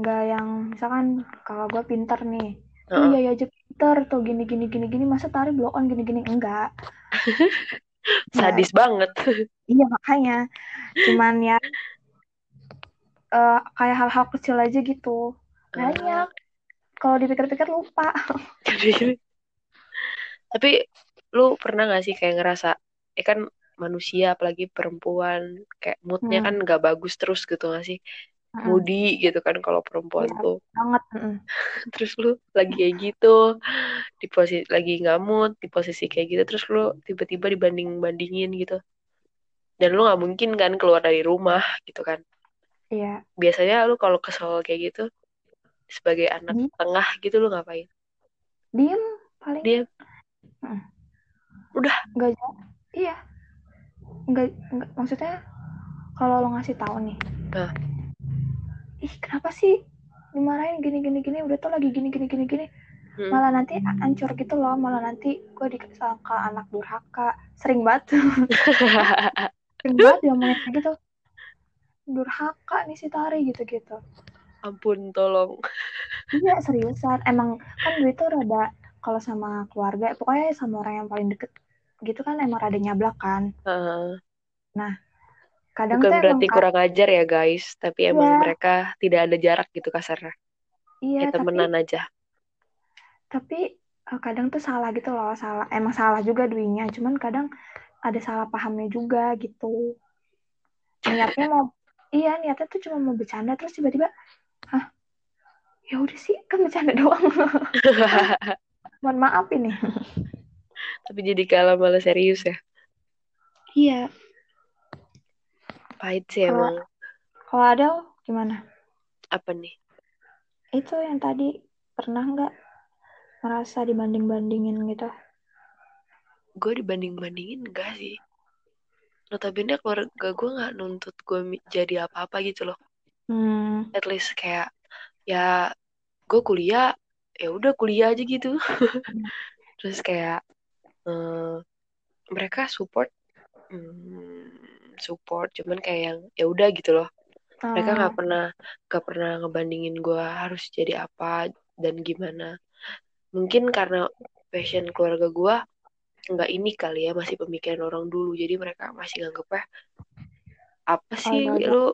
nggak yang misalkan kalau gue pinter nih uh -uh. iya ya aja pinter tuh gini gini gini gini masa tarik blow on gini gini enggak sadis ya. banget iya makanya cuman ya uh, kayak hal-hal kecil aja gitu banyak uh. kalau dipikir-pikir lupa tapi lu pernah gak sih kayak ngerasa ya kan manusia apalagi perempuan kayak moodnya hmm. kan nggak bagus terus gitu gak sih moody gitu kan kalau perempuan ya, tuh. banget. Terus lu lagi kayak gitu di posisi lagi nggak mood di posisi kayak gitu terus lu tiba-tiba dibanding bandingin gitu. Dan lu nggak mungkin kan keluar dari rumah gitu kan. Iya. Biasanya lu kalau kesel kayak gitu sebagai anak hmm. tengah gitu lu ngapain? Diem paling. Diem. Hmm. udah. Nggak iya. Nggak, nggak maksudnya kalau lo ngasih tahu nih nah ih kenapa sih dimarahin gini gini gini? Udah tuh lagi gini gini gini gini. Hmm. malah nanti ancur gitu loh. Malah nanti gue disangka anak durhaka. Sering banget sering banget ya kayak gitu. Durhaka nih si Tari gitu gitu ampun tolong. Iya seriusan. Emang kan gue tuh rada kalau sama keluarga pokoknya sama orang yang paling deket gitu kan emang rada nyablak kan. Uh. nah kadang bukan berarti emang, kurang ajar ya guys. Tapi iya. emang mereka tidak ada jarak gitu kasarnya iya ya, temenan tapi, aja. Tapi uh, kadang tuh salah gitu loh. Salah emang salah juga duinya. Cuman kadang ada salah pahamnya juga gitu. Niatnya mau iya niatnya tuh cuma mau bercanda terus tiba-tiba hah? Ya udah sih kan bercanda doang. Mohon maaf ini. Tapi jadi kalah malah serius ya? Iya Pahit sih kalo, emang. Kalau ada gimana? Apa nih? Itu yang tadi pernah nggak merasa dibanding-bandingin gitu? Gue dibanding-bandingin enggak sih. Notabene keluarga gue nggak nuntut gue jadi apa-apa gitu loh. Hmm. At least kayak ya gue kuliah ya udah kuliah aja gitu. Hmm. Terus kayak um, mereka support hmm, support cuman kayak yang ya udah gitu loh hmm. mereka nggak pernah nggak pernah ngebandingin gue harus jadi apa dan gimana mungkin karena passion keluarga gue nggak ini kali ya masih pemikiran orang dulu jadi mereka masih nganggep apa sih oh, lu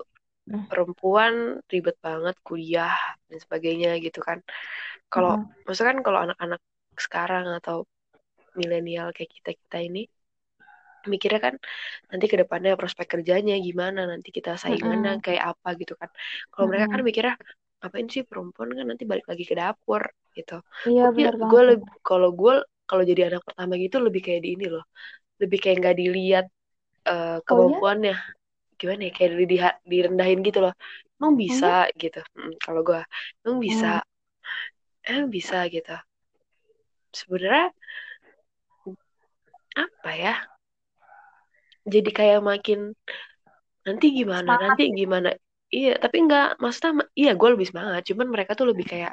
hmm. perempuan ribet banget kuliah dan sebagainya gitu kan kalau hmm. maksudnya kan kalau anak-anak sekarang atau milenial kayak kita kita ini mikirnya kan nanti ke depannya prospek kerjanya gimana nanti kita saingannya mm -hmm. kayak apa gitu kan. Kalau mm -hmm. mereka kan mikirnya ngapain sih perempuan kan nanti balik lagi ke dapur gitu. Iya gue lebih kalau gue kalau jadi anak pertama gitu lebih kayak di ini loh lebih kayak nggak dilihat eh, kemampuannya. Gimana ya kayak di, direndahin gitu loh. Emang bisa? gitu. Hmm, kalau gue emang bisa? Emang bisa? Gitu. Sebenarnya apa ya jadi kayak makin nanti gimana? Semangat nanti gitu. gimana? Iya tapi nggak maksudnya iya gue lebih semangat. Cuman mereka tuh lebih kayak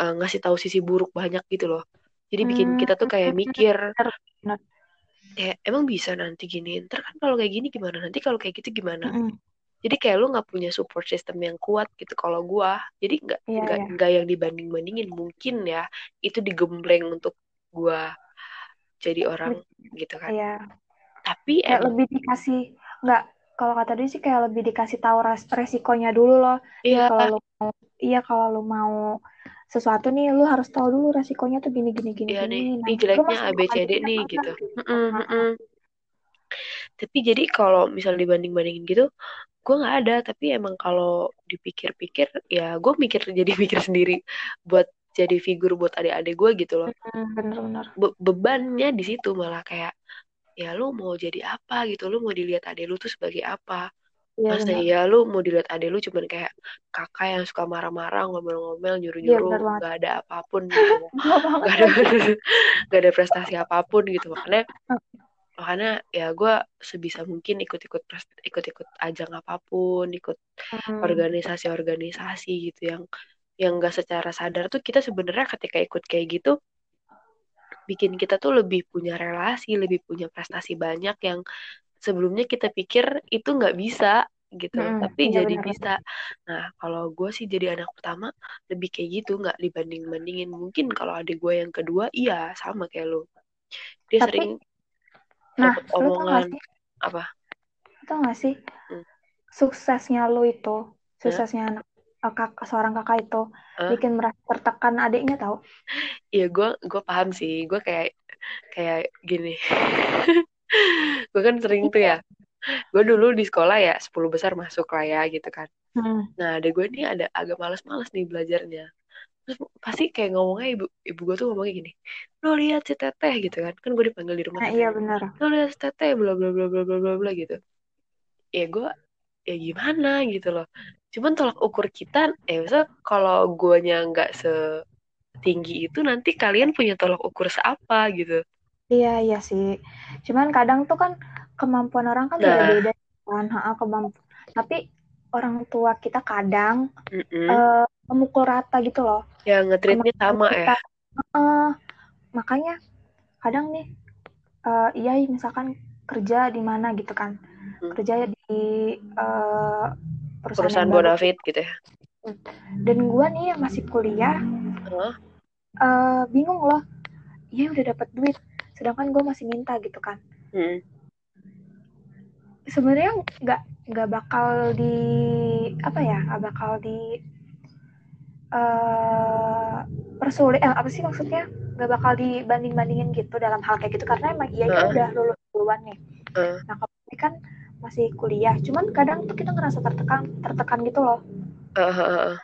eh, ngasih tahu sisi buruk banyak gitu loh. Jadi bikin Hmm, kita tuh kayak mikir ya emang bisa nanti gini? Ntar kan kalau kayak gini gimana? Nanti kalau kayak gitu gimana? Mm-mm. jadi kayak lu nggak punya support system yang kuat gitu kalau gua. Jadi nggak Iya, nggak iya. nggak yang dibanding bandingin mungkin ya itu digembleng untuk gua jadi orang gitu kan. Iya. Tapi Kayak emang lebih dikasih nggak kalau kata dia sih kayak lebih dikasih tahu res- resikonya dulu loh. Iya kalau lu mau iya kalau lu mau sesuatu nih lu harus tahu dulu resikonya tuh gini gini gini iya gini. nih Nah, jeleknya masih A B C D bukan nih gitu gitu. Mm-mm, Nah, mm-mm. tapi jadi kalau misal dibanding bandingin gitu gue nggak ada tapi emang kalau dipikir-pikir ya gue mikir jadi mikir sendiri buat jadi figur buat adik-adik gue gitu loh mm, bener-bener. Be- bebannya di situ malah kayak ya lu mau jadi apa gitu lu mau dilihat adik lu tuh sebagai apa. Iya masa iya lu mau dilihat adik lu cuman kayak kakak yang suka marah-marah ngomel-ngomel Iya nyuruh-nyuruh banget. nggak ada apa pun gitu. Nggak ada nggak ada prestasi apa pun gitu. Makanya makanya ya gue sebisa mungkin ikut-ikut ikut-ikut ajang apa pun ikut Hmm, organisasi-organisasi gitu yang yang nggak secara sadar tuh kita sebenarnya ketika ikut kayak gitu bikin kita tuh lebih punya relasi lebih punya prestasi banyak yang sebelumnya kita pikir itu nggak bisa gitu. Mm-mm, tapi iya jadi benar. bisa. Nah kalau gue sih jadi anak pertama lebih kayak gitu nggak dibanding bandingin mungkin kalau adik gue yang kedua iya sama kayak lo dia Tapi, sering Nah, omongan apa? Tau gak sih? Hmm. Suksesnya lu itu, suksesnya anak eh, kak, seorang kakak itu Hah? bikin merasa tertekan adiknya tau? Iya gue gue paham sih. Gue kayak kayak gini. Gue kan sering tuh ya. Gue dulu di sekolah ya 10 besar masuk lah ya gitu kan. Hmm. nah ada gue nih ada agak males-males nih belajarnya. Terus pasti kayak ngomongnya ibu ibu gue tuh ngomongnya gini lo lihat si teteh gitu kan. Kan gue dipanggil di rumah Nah, iya benar. lo lihat si teteh bla bla bla bla bla bla bla gitu. Ya gue ya gimana gitu loh cuman tolak ukur kita ya misal kalau guanya nggak setinggi itu nanti kalian punya tolak ukur seapa gitu Iya, iya sih. Cuman kadang tuh kan kemampuan orang kan Nah. beda-beda kan, ha, kemampu. Tapi orang tua kita kadang Mm-mm. eh, memukul rata gitu loh. yang ngetritnya Kemampuan sama ya kita. Heeh. makanya kadang nih eh iya misalkan kerja di mana gitu kan. Kerja di eh, perusahaan, perusahaan. Bonafit gitu ya Dan gua nih yang masih kuliah Hah? eh bingung loh. Iya udah dapat duit, sedangkan gue masih minta gitu kan. Mm. sebenarnya nggak nggak bakal di apa ya nggak bakal di eh persulit eh, apa sih maksudnya nggak bakal dibanding bandingin gitu dalam hal kayak gitu karena emang iya Heeh. udah lulus duluan nih Heeh. nah kalau ini kan masih kuliah. Cuman kadang tuh kita ngerasa tertekan tertekan gitu loh. Ah.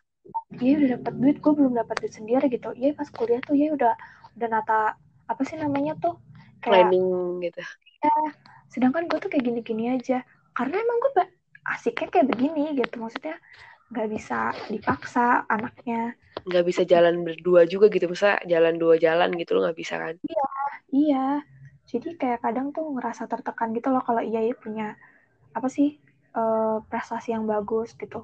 iya udah dapat duit gue belum dapat duit sendiri gitu. Iya pas kuliah tuh ya udah udah nata apa sih namanya tuh kayak planning gitu. Sedangkan gue tuh kayak gini-gini aja. Karena emang gue asiknya kayak begini gitu. Maksudnya nggak bisa dipaksa anaknya. Nggak bisa jalan berdua juga gitu. Masa jalan dua jalan gitu lo nggak bisa kan? Iya jadi kayak kadang tuh ngerasa tertekan gitu loh kalau iya ya punya apa sih eh, prestasi yang bagus gitu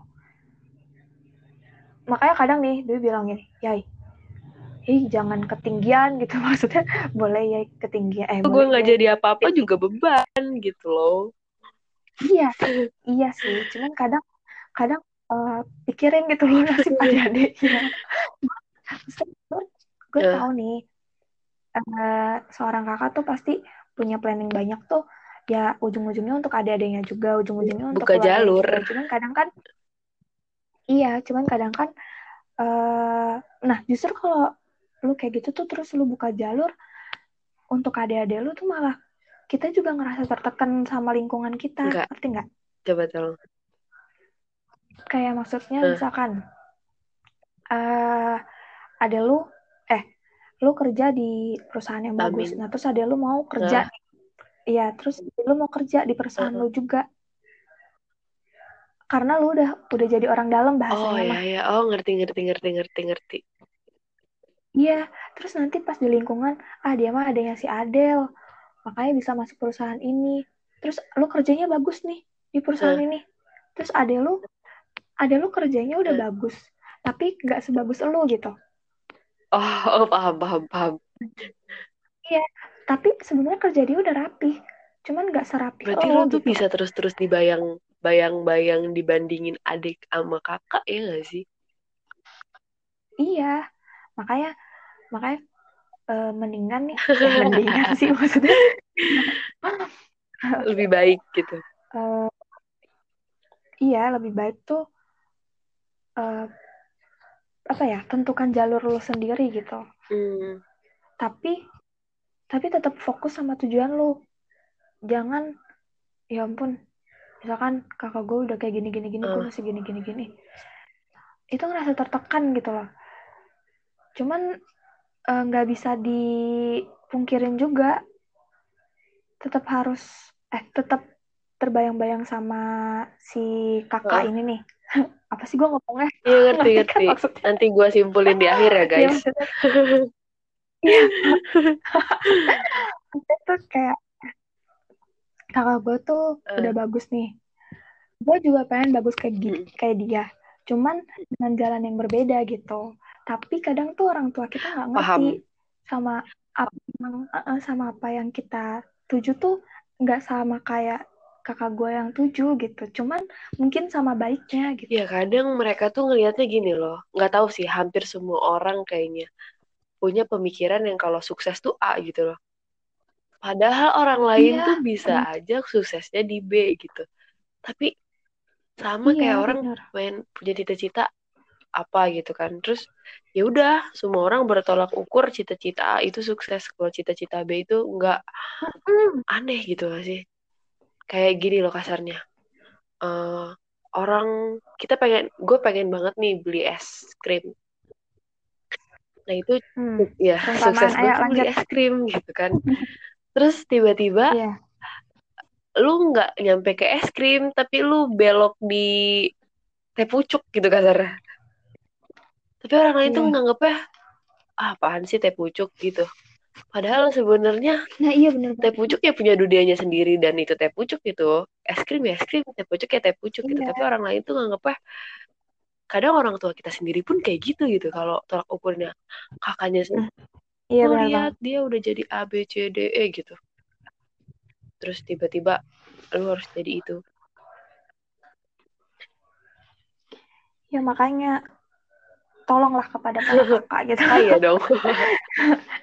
makanya kadang nih dia bilang gini yai Ih, jangan ketinggian gitu maksudnya boleh ya ketinggian eh gue nggak ya jadi apa-apa juga beban gitu loh Iya, iya sih. Cuman kadang kadang eh, pikirin gitu loh nasib adik-adiknya. Gue Eh. tahu nih eh, seorang kakak tuh pasti punya planning banyak tuh. Ya ujung-ujungnya untuk adik-adiknya juga, ujung-ujungnya untuk Buka jalur. juga. Cuman kadang kan iya, cuman kadang kan eh nah justru kalau lu kayak gitu tuh terus lu buka jalur untuk adik-adik lu tuh malah kita juga ngerasa tertekan sama lingkungan kita, Enggak. ngerti nggak? coba tolong kayak maksudnya Eh. misalkan uh, ada lu eh lu kerja di perusahaan yang bagus Amin. nah terus ada lu mau kerja iya terus lu mau kerja di perusahaan Uh-uh. lu juga karena lu udah udah jadi orang dalam Oh bahasanya ya mah ya, oh ngerti ngerti ngerti ngerti ngerti. iya terus nanti pas di lingkungan ah dia mah adanya si Adel makanya bisa masuk perusahaan ini terus lu kerjanya bagus nih di perusahaan Uh. ini terus Adel lu Adel lu kerjanya udah Uh. bagus tapi nggak sebagus lu gitu Oh, oh paham paham paham. Tapi sebenarnya kerja dia udah rapi cuman nggak serapi Berarti lo tuh gitu bisa terus-terus dibayang bayang-bayang dibandingin adik sama kakak ya gak sih? iya makanya makanya eh, mendingan nih eh, mendingan sih maksudnya Lebih baik gitu. eh, iya lebih baik tuh eh, apa ya tentukan jalur lu sendiri gitu Hmm. tapi tapi tetap fokus sama tujuan lu. Jangan ya ampun misalkan kakak gue udah kayak gini gini gini gue Uh. masih gini gini gini. Itu ngerasa tertekan gitu loh. Cuman eh, nggak bisa dipungkirin juga. Tetap harus eh tetap terbayang-bayang sama si kakak Uh. ini nih. Apa sih gue ngomongnya? Iya ngerti Ngerti kan maksudnya? Nanti gue simpulin di akhir ya Iya, guys. Iya. Tuh kayak kakak gue tuh Eh. udah bagus nih. Gue juga pengen bagus kayak gitu, Mm. kayak dia. Cuman dengan jalan yang berbeda gitu. Tapi kadang tuh orang tua kita nggak ngerti Paham. sama apa sama apa yang kita tuju tuh nggak sama kayak kakak gue yang tuju gitu. Cuman mungkin sama baiknya gitu. Ya kadang mereka tuh ngelihatnya gini loh. Nggak tahu sih, hampir semua orang kayaknya punya pemikiran yang kalau sukses tuh A gitu loh. Padahal orang lain Iya, tuh bisa aja suksesnya di B gitu. Tapi sama Iya, kayak orang bener. main punya cita-cita apa gitu kan. Terus ya udah, semua orang bertolak ukur cita-cita A itu sukses. Kalau cita-cita B itu nggak Hmm. aneh gitu gak sih? Kayak gini loh kasarnya. Eh, orang kita pengen, gue pengen banget nih beli es krim. Nah itu Hmm. ya sukses tuh beli es krim gitu kan. Terus tiba-tiba Iya. lu nggak nyampe ke es krim, tapi lu belok di teh pucuk gitu kasarnya. Tapi orang lain tuh Iya. nganggepnya ah, apaan sih teh pucuk gitu. Padahal sebenarnya Nah, iya teh pucuk ya punya dunianya sendiri dan itu teh pucuk gitu. Es krim ya es krim, teh pucuk ya teh pucuk gitu. Iya. Tapi orang lain tuh nganggepnya kadang orang tua kita sendiri pun kayak gitu gitu kalau tolak ukurnya kakaknya sendiri. Iya Oh bener banget. lihat dia udah jadi A B C D E gitu. Terus tiba-tiba lu harus jadi itu. Ya makanya tolonglah kepada para kakak gitu. Kaya dong.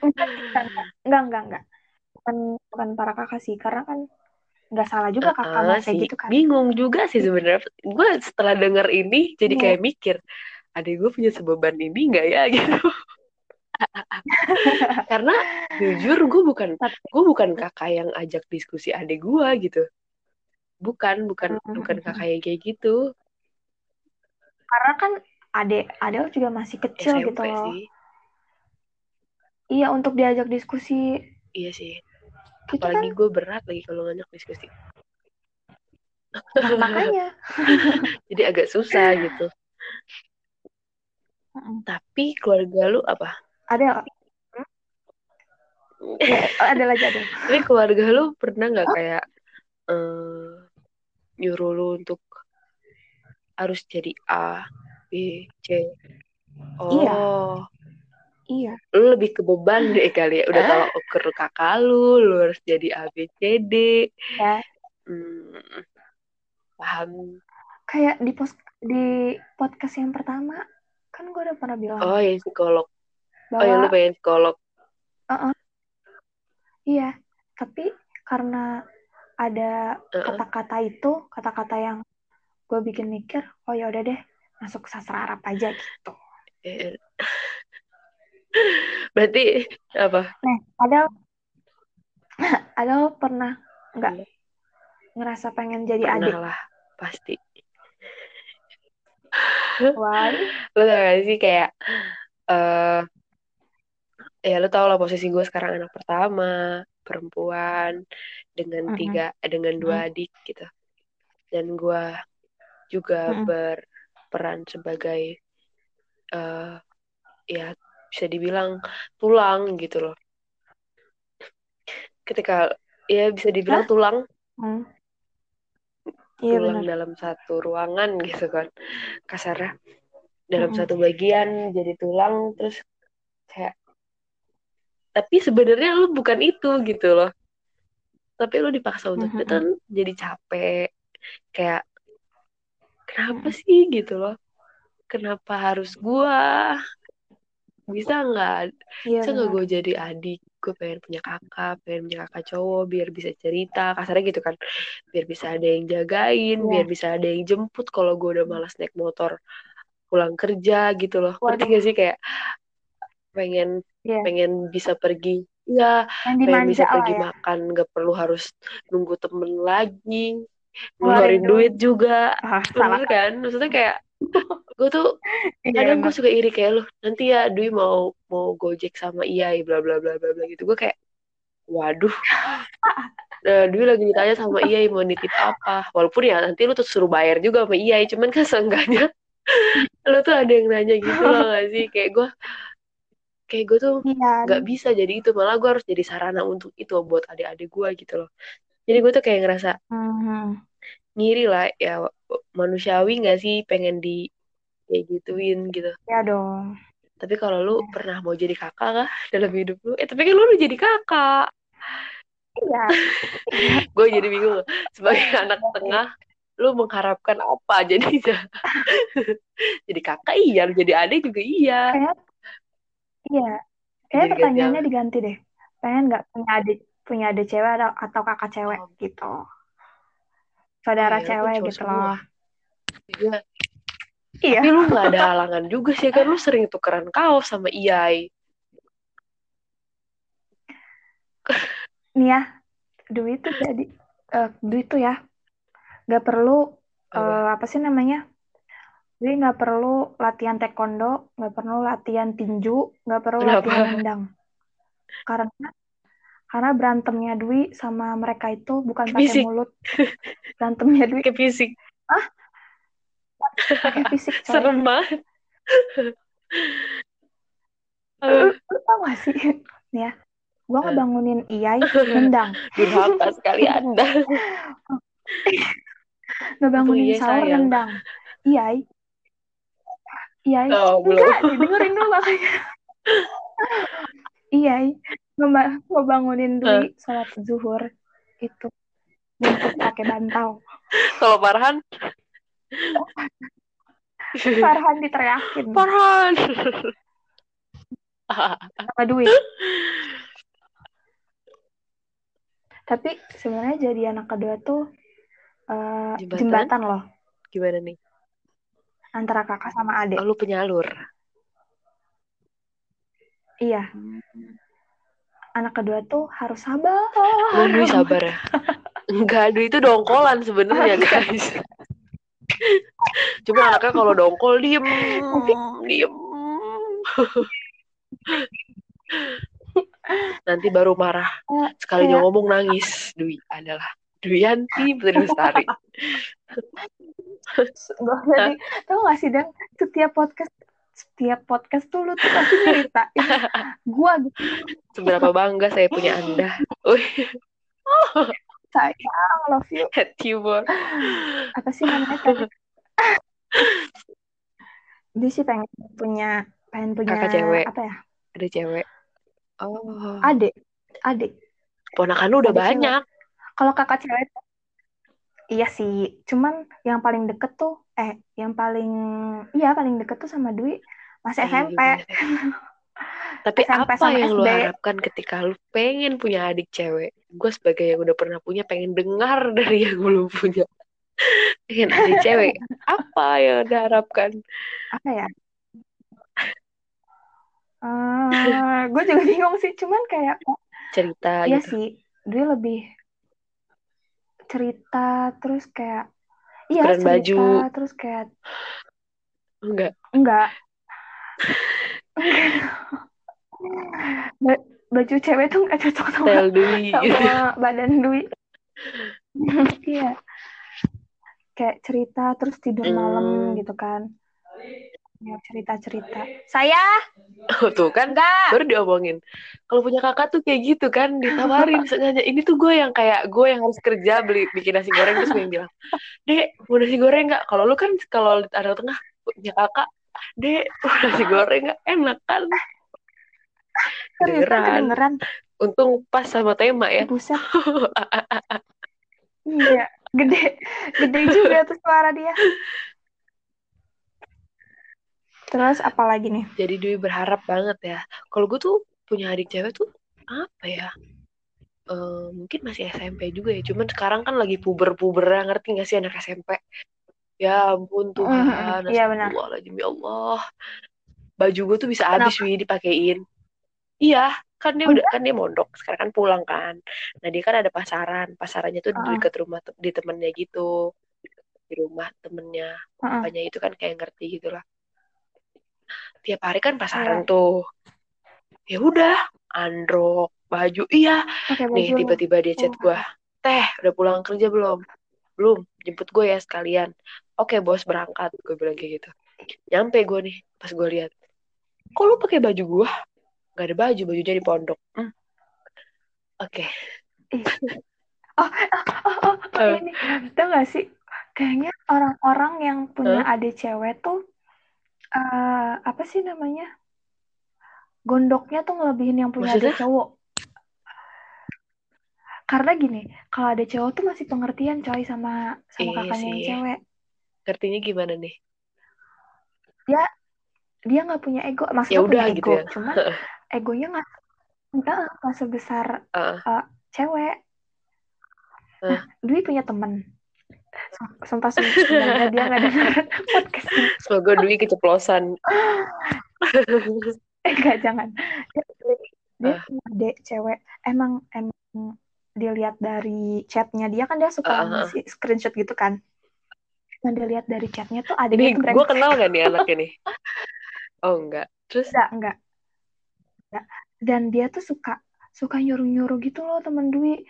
Enggak, enggak, enggak. Bukan, bukan para kakak sih, karena kan nggak salah juga kakak kayak sih. gitu kan. Bingung juga sih sebenarnya. Gue setelah denger ini jadi Iya. kayak mikir, adik gue punya sebeban ini nggak ya gitu. Karena jujur gue bukan gue bukan kakak yang ajak diskusi adik gue gitu. Bukan, bukan, Hmm. bukan kakak yang kayak gitu. Karena kan adek, adek juga masih kecil SMP gitu loh. sih. Iya, untuk diajak diskusi Iya sih. Itu kan Apalagi gue berat lagi kalau ngajak diskusi. nah, makanya. Jadi agak susah gitu. Mm-mm. Tapi keluarga lu apa? Ada ya, ada lagi ada. Tapi keluarga lu pernah nggak kayak eh, nyuruh lu untuk harus jadi A, B, C? Iya. Oh, Iya. Lu lebih ke beban deh kali ya. Udah tolak ukur kakak lu, lu harus jadi A, B, C, D. Ya. Hmm, paham. Kayak di pos di podcast yang pertama kan gue udah pernah bilang Oh, yang psikolog. Oh, bahwa ya lu pengen psikolog. Iya, tapi karena ada kata-kata itu, kata-kata yang gue bikin mikir, oh ya udah deh, masuk sastra Arab aja gitu. Berarti apa? Nah, ada ada pernah nggak ngerasa pengen jadi adik? Pernah lah, pasti. Why? lo tau gak sih kayak eh ya lo tau lah posisi gue sekarang anak pertama perempuan dengan tiga eh, dengan dua adik gitu dan gue juga Mm-mm. berperan sebagai eh ya bisa dibilang tulang gitu loh ketika ya bisa dibilang Hah? tulang Hmm. Iya tulang benar. dalam satu ruangan gitu kan kasarnya dalam Mm-mm. satu bagian jadi tulang terus kayak tapi sebenarnya lu bukan itu gitu loh tapi lu dipaksa untuk Mhm. itu kan jadi capek kayak kenapa sih gitu loh kenapa harus gua bisa nggak? Iya bisa nggak gue jadi adik? Gue pengen punya kakak pengen punya kakak cowok biar bisa cerita kasarnya gitu kan. Biar bisa ada yang jagain Iya. biar bisa ada yang jemput kalau gue udah malas naik motor pulang kerja gitu loh. Ngerti Waduh. gak sih? Kayak pengen Iya. pengen bisa pergi. Ya pengen bisa pergi ya. makan. Nggak perlu harus nunggu temen lagi. Ngeluarin duit juga. Ah, salah. bener kan? Maksudnya kayak gue tuh Iya kadang gue suka iri kayak lu nanti ya Dwi mau mau gojek sama Iyai bla bla bla bla bla gitu. Gue kayak waduh. Nah, Dwi lagi ditanya sama Iyai mau nitip apa. Walaupun ya nanti lu tuh suruh bayar juga sama Iyai cuman kan seenggaknya lu tuh ada yang nanya gitu loh gak sih? Kayak gue kayak gue tuh Iya. nggak bisa jadi itu malah gue harus jadi sarana untuk itu buat adik-adik gue gitu loh. Jadi gue tuh kayak ngerasa Mhm. Ngiri lah ya manusiawi nggak sih pengen di kayak gituin gitu Ya dong. Tapi kalau lu pernah mau jadi kakak kah dalam hidup lu? Eh tapi kan lu udah jadi kakak. Iya. Gue jadi bingung. Sebagai anak tengah, lu mengharapkan apa jadinya? jadi kakak iya, lu jadi adik juga iya. Kayak iya. Kayak Jadi ganti pertanyaannya diganti deh. Pengen nggak punya adik punya adik cewek atau, atau kakak cewek Oh. gitu. Saudara iya, cewek gitu semua. loh. Iya. Iya. Tapi lu gak ada halangan juga sih kan lu sering tukeran kaos sama Iyai. Nih ya, duit tuh jadi eh, duit tuh ya nggak perlu Apa? eh, apa sih namanya? Jadi nggak perlu latihan taekwondo, nggak perlu latihan tinju, nggak perlu Kenapa? latihan nendang. Karena karena berantemnya Dwi sama mereka itu bukan pakai Fisik. mulut. Berantemnya Dwi Kayak fisik. pakai fisik coy. Serem banget. Lu, lu tau gak sih? Nih ya, gua Eh. ngebangunin Iyai nendang. Durhaka sekali Anda. Ngebangunin sahur nendang. Iyai. Iyai. Oh, belum. Enggak, dengerin dulu makanya. Iyai. Ngeba- Ngebangunin Dwi Eh. sholat zuhur. Itu. Jemput pakai bantal. Kalau Farhan? Farhan diteriakin Farhan. sama Dwi. Tapi sebenarnya jadi anak kedua tuh eh, Jembatan? jembatan loh Gimana nih? antara kakak sama adik. Oh, lu penyalur. Iya, anak kedua tuh harus sabar. Dwi sabar ya. Enggak, Dwi itu dongkolan sebenarnya, guys. Cuma anaknya kalau dongkol diem, diem. Nanti baru marah. Sekalinya kayak- ngomong nangis. Dwi adalah Dwianti Putri Lestari. Gak jadi, tau gak sih Dan, setiap podcast setiap podcast tuh lu tuh pasti nyeritain gua gitu Seberapa bangga saya punya Anda. Wih, sayang love you hate you more. apa sih namanya dia sih pengen punya pengen punya Kakak cewek. apa ya Ada cewek. Oh, adik adik ponakan lu udah cewek. banyak. kalau kakak cewek iya sih cuman yang paling deket tuh eh yang paling iya paling deket tuh sama Dwi masih Iya, SMP? Tapi SMP apa sama yang lu SD. harapkan ketika lu pengen punya adik cewek? Gue sebagai yang udah pernah punya pengen dengar dari yang belum punya. Pengen adik cewek. Apa yang anda harapkan? apa ya Eh, gue juga bingung sih cuman kayak Cerita Iya gitu. sih, dia lebih cerita terus kayak iya Tukeran cerita baju. terus kayak Enggak. Enggak. Ba- baju cewek tuh nggak cocok sama Dwi gitu. sama badan Dwi. Iya. Kayak cerita terus tidur malam Hmm. gitu kan. Ya, cerita-cerita. Saya Oh, tuh kan enggak. baru diomongin. Kalau punya kakak tuh kayak gitu kan ditawarin sengaja. Ini tuh gue yang kayak gue yang harus kerja beli bikin nasi goreng terus gue yang bilang, dek mau nasi goreng nggak? Kalau lu kan kalau ada tengah punya kakak, dek mau nasi goreng nggak? Enak kan? Kan Kedengeran. kedengeran. Untung pas sama tema ya. Buset. Iya, gede. Gede juga tuh suara dia. Terus apa lagi nih? Jadi Dwi berharap banget ya. Kalau gue tuh punya adik cewek tuh apa ya? Eh, mungkin masih SMP juga ya. Cuman sekarang kan lagi puber-pubernya ngerti gak sih anak SMP? Ya ampun Tuhan, iya benar. ya Allah. Baju gue tuh bisa habis Wi dipakein. Iya, kan dia Oh, udah kan dia mondok, sekarang kan pulang kan. Nah, dia kan ada pasaran. Pasarannya tuh di Heeh. dekat rumah di temennya gitu. Di rumah temennya. Heeh. Papanya itu kan kayak ngerti gitu lah. Tiap hari kan pasaran Iya. tuh. Ya udah, androk, baju. Iya, baju nih tiba-tiba dia chat Oh. gue. Teh, udah pulang kerja belum? Belum, jemput gue ya sekalian. Oke bos, berangkat. Gue bilang kayak gitu. Nyampe gue nih, pas gue lihat. Kok lu pakai baju gue? Gak ada baju, bajunya di pondok. Hmm. Oke. Oh, oh, oh, Eh. ini. Tau gak sih? Kayaknya orang-orang yang punya adik cewek tuh eh apa sih namanya? Gondoknya tuh ngelebihin yang punya Maksudnya? cowok. Karena gini, kalau ada cowok tuh masih pengertian coy sama sama Iya kakaknya yang cewek. Ngertinya gimana nih? Dia nggak punya ego, Ya maksudnya punya udah ego, gitu ya. cuman egonya nggak nggak sebesar Heeh. eh, cewek. Nah, Eh. Dwi punya temen. Sum- Sumpah sum- semoga dia nggak dengar podcast ini. Semoga Dwi keceplosan. Eh, enggak, jangan. Dia, dia Ah. adik cewek. Emang emang dilihat dari chatnya dia kan dia suka Ah, ah, ah. ngasih screenshot gitu kan. Emang dilihat dari chatnya tuh adiknya Nih, gue kenal gak nih anaknya nih? Oh enggak. Terus? Enggak, enggak. Enggak. Dan dia tuh suka suka nyuruh-nyuruh gitu loh temen Dwi.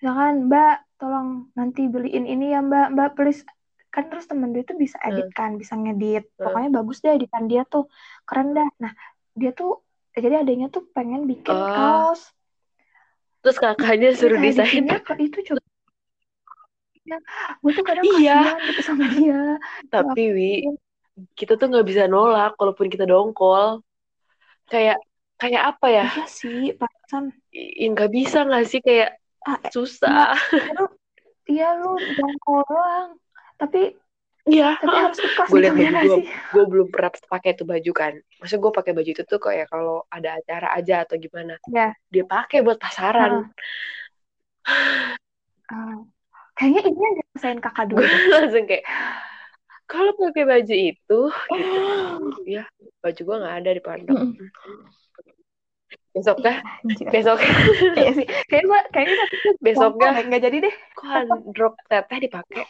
Misalkan, Mbak, tolong nanti beliin ini ya Mbak, Mbak please. Kan terus temen Dwi tuh bisa edit kan, bisa ngedit. Hmm. Pokoknya bagus deh editan dia tuh. Keren dah. Nah, dia tuh, jadi adiknya tuh pengen bikin Oh. kaos. Terus kakaknya suruh Nah, desain. itu coba. Ya, gue tuh kadang Iya. gitu sama dia. Tapi Wi, kita tuh nggak bisa nolak walaupun kita dongkol. Kayak kayak apa ya? Iya sih, pasan. I- nggak bisa nggak sih kayak Ah, eh, susah. iya lu jongkol doang. Tapi Iya. tapi harus ikhlas Gue liat baju gue, sih? gue belum pernah pakai tuh baju kan. Maksudnya gue pakai baju itu tuh kayak kalau ada acara aja atau gimana. Ya. Dia pakai buat pasaran. Ah, kayaknya ini yang dirasain kakak dulu. Gue langsung kayak kalau pakai baju itu, gitu. Ya, baju gue nggak ada di pondok. Mm-mm. Besoknya, Anjir. besoknya, Iya sih. Kayaknya gua kayaknya deh. nggak jadi deh. kok androk teteh dipakai?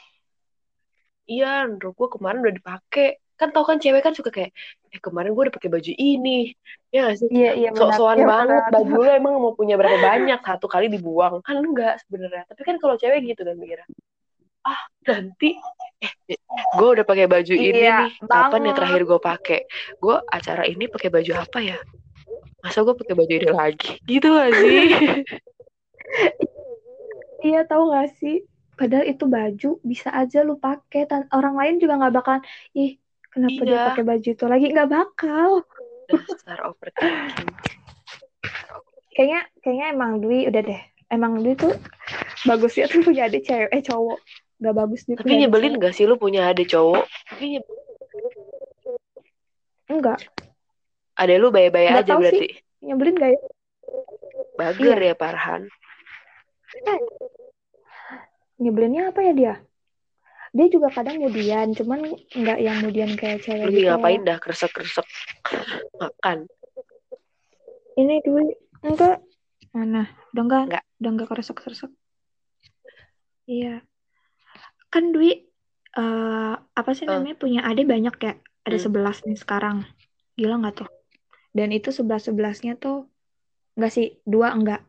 Iya androk gue kemarin udah dipakai. Kan tau kan cewek kan suka kayak eh kemarin gue udah pakai baju ini. Ya gak sih? Iya iya benar. sok-sokan Iya, banget. benar. baju lu emang mau punya berapa banyak? Satu kali dibuang. Kan enggak sebenarnya. Tapi kan kalau cewek gitu kan mikirnya ah nanti. Eh gue udah pakai baju ini Iya, nih. Kapan ya terakhir gue pakai? Gue acara ini pakai baju apa ya masa gue pakai baju ini lagi gitu gak sih Iya tahu gak sih? Padahal itu baju bisa aja lu pakai. Tan orang lain juga nggak bakal. Ih kenapa dia Iya. pakai baju itu lagi? Nggak bakal. dasar overthinking Kayaknya kayaknya emang Dwi udah deh. Emang Dwi tuh bagus ya tuh punya adik cewek eh cowok. Gak bagus Dwi tapi nyebelin cewek. gak sih lu punya adik cowok tapi nyebelin Enggak. Ada lu Nggak aja tahu berarti. Nyebelin gak ya? Bager Iya. ya Parhan. Nyebelinnya apa ya dia? Dia juga kadang mudian, cuman nggak yang mudian kayak cewek Lebih gitu. ngapain dah kresek-kresek makan. Ini Dwi enggak mana? Udah enggak? Enggak. Udah enggak keresek-keresek. Iya. Kan Dwi eh apa sih Eh. namanya punya adik banyak ya? ada Hmm. sebelas nih sekarang gila nggak tuh dan itu sebelas sebelasnya tuh nggak sih dua enggak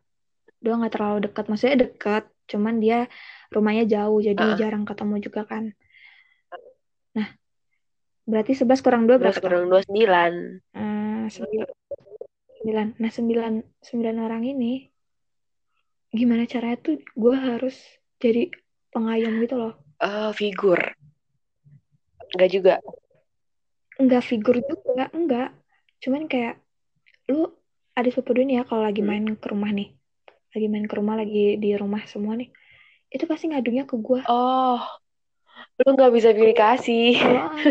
dua nggak terlalu dekat maksudnya dekat cuman dia rumahnya jauh jadi Uh-uh. jarang ketemu juga kan nah berarti sebelas kurang dua berapa kurang dua sembilan. Eh, sembilan sembilan nah sembilan sembilan orang ini gimana caranya tuh gue harus jadi pengayom gitu loh Eh, figur. Enggak juga. enggak figur juga enggak cuman kayak lu ada sepupu nih ya kalau lagi Hmm. main ke rumah nih. Lagi main ke rumah lagi di rumah semua nih. Itu pasti ngadunya ke gue Oh, lu nggak bisa pilih kasih. ah,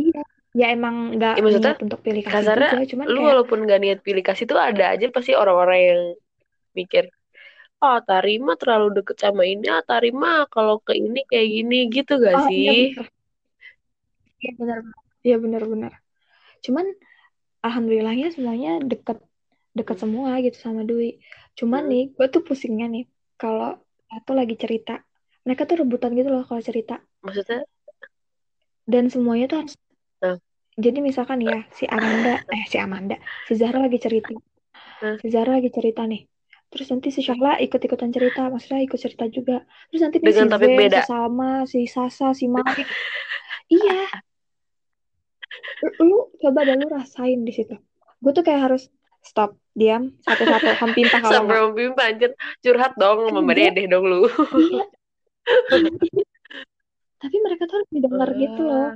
iya. Ya emang nggak Ya, maksudnya niat untuk pilih kasih Kasarnya juga cuman lu kayak walaupun gak niat pilih kasih tuh ada aja pasti orang-orang yang mikir, oh Tarima terlalu deket sama ini, ah Tarima kalau ke ini kayak gini gitu gak oh iya sih? iya benar iya benar benar cuman alhamdulillahnya semuanya deket deket semua gitu sama Dwi. Cuman Hmm. nih gue tuh pusingnya nih kalau satu lagi cerita. Mereka tuh rebutan gitu loh kalau cerita. Maksudnya, dan semuanya tuh harus Nah. jadi misalkan ya si Amanda eh si Amanda si Zahra lagi cerita. Nah. si Zahra lagi cerita nih. Terus nanti si Syahla ikut-ikutan cerita maksudnya ikut cerita juga. Terus nanti Dengan si topik beda. si Salma si Sasa si Malik. Iya Lu- coba dah lu rasain di situ gue tuh kayak harus stop diam satu-satu hampimpah kalau sampai memimpin anjir curhat dong sama Mbak Enggak. Dedeh dong lu. iya tapi mereka tuh harus didengar gitu loh Ah.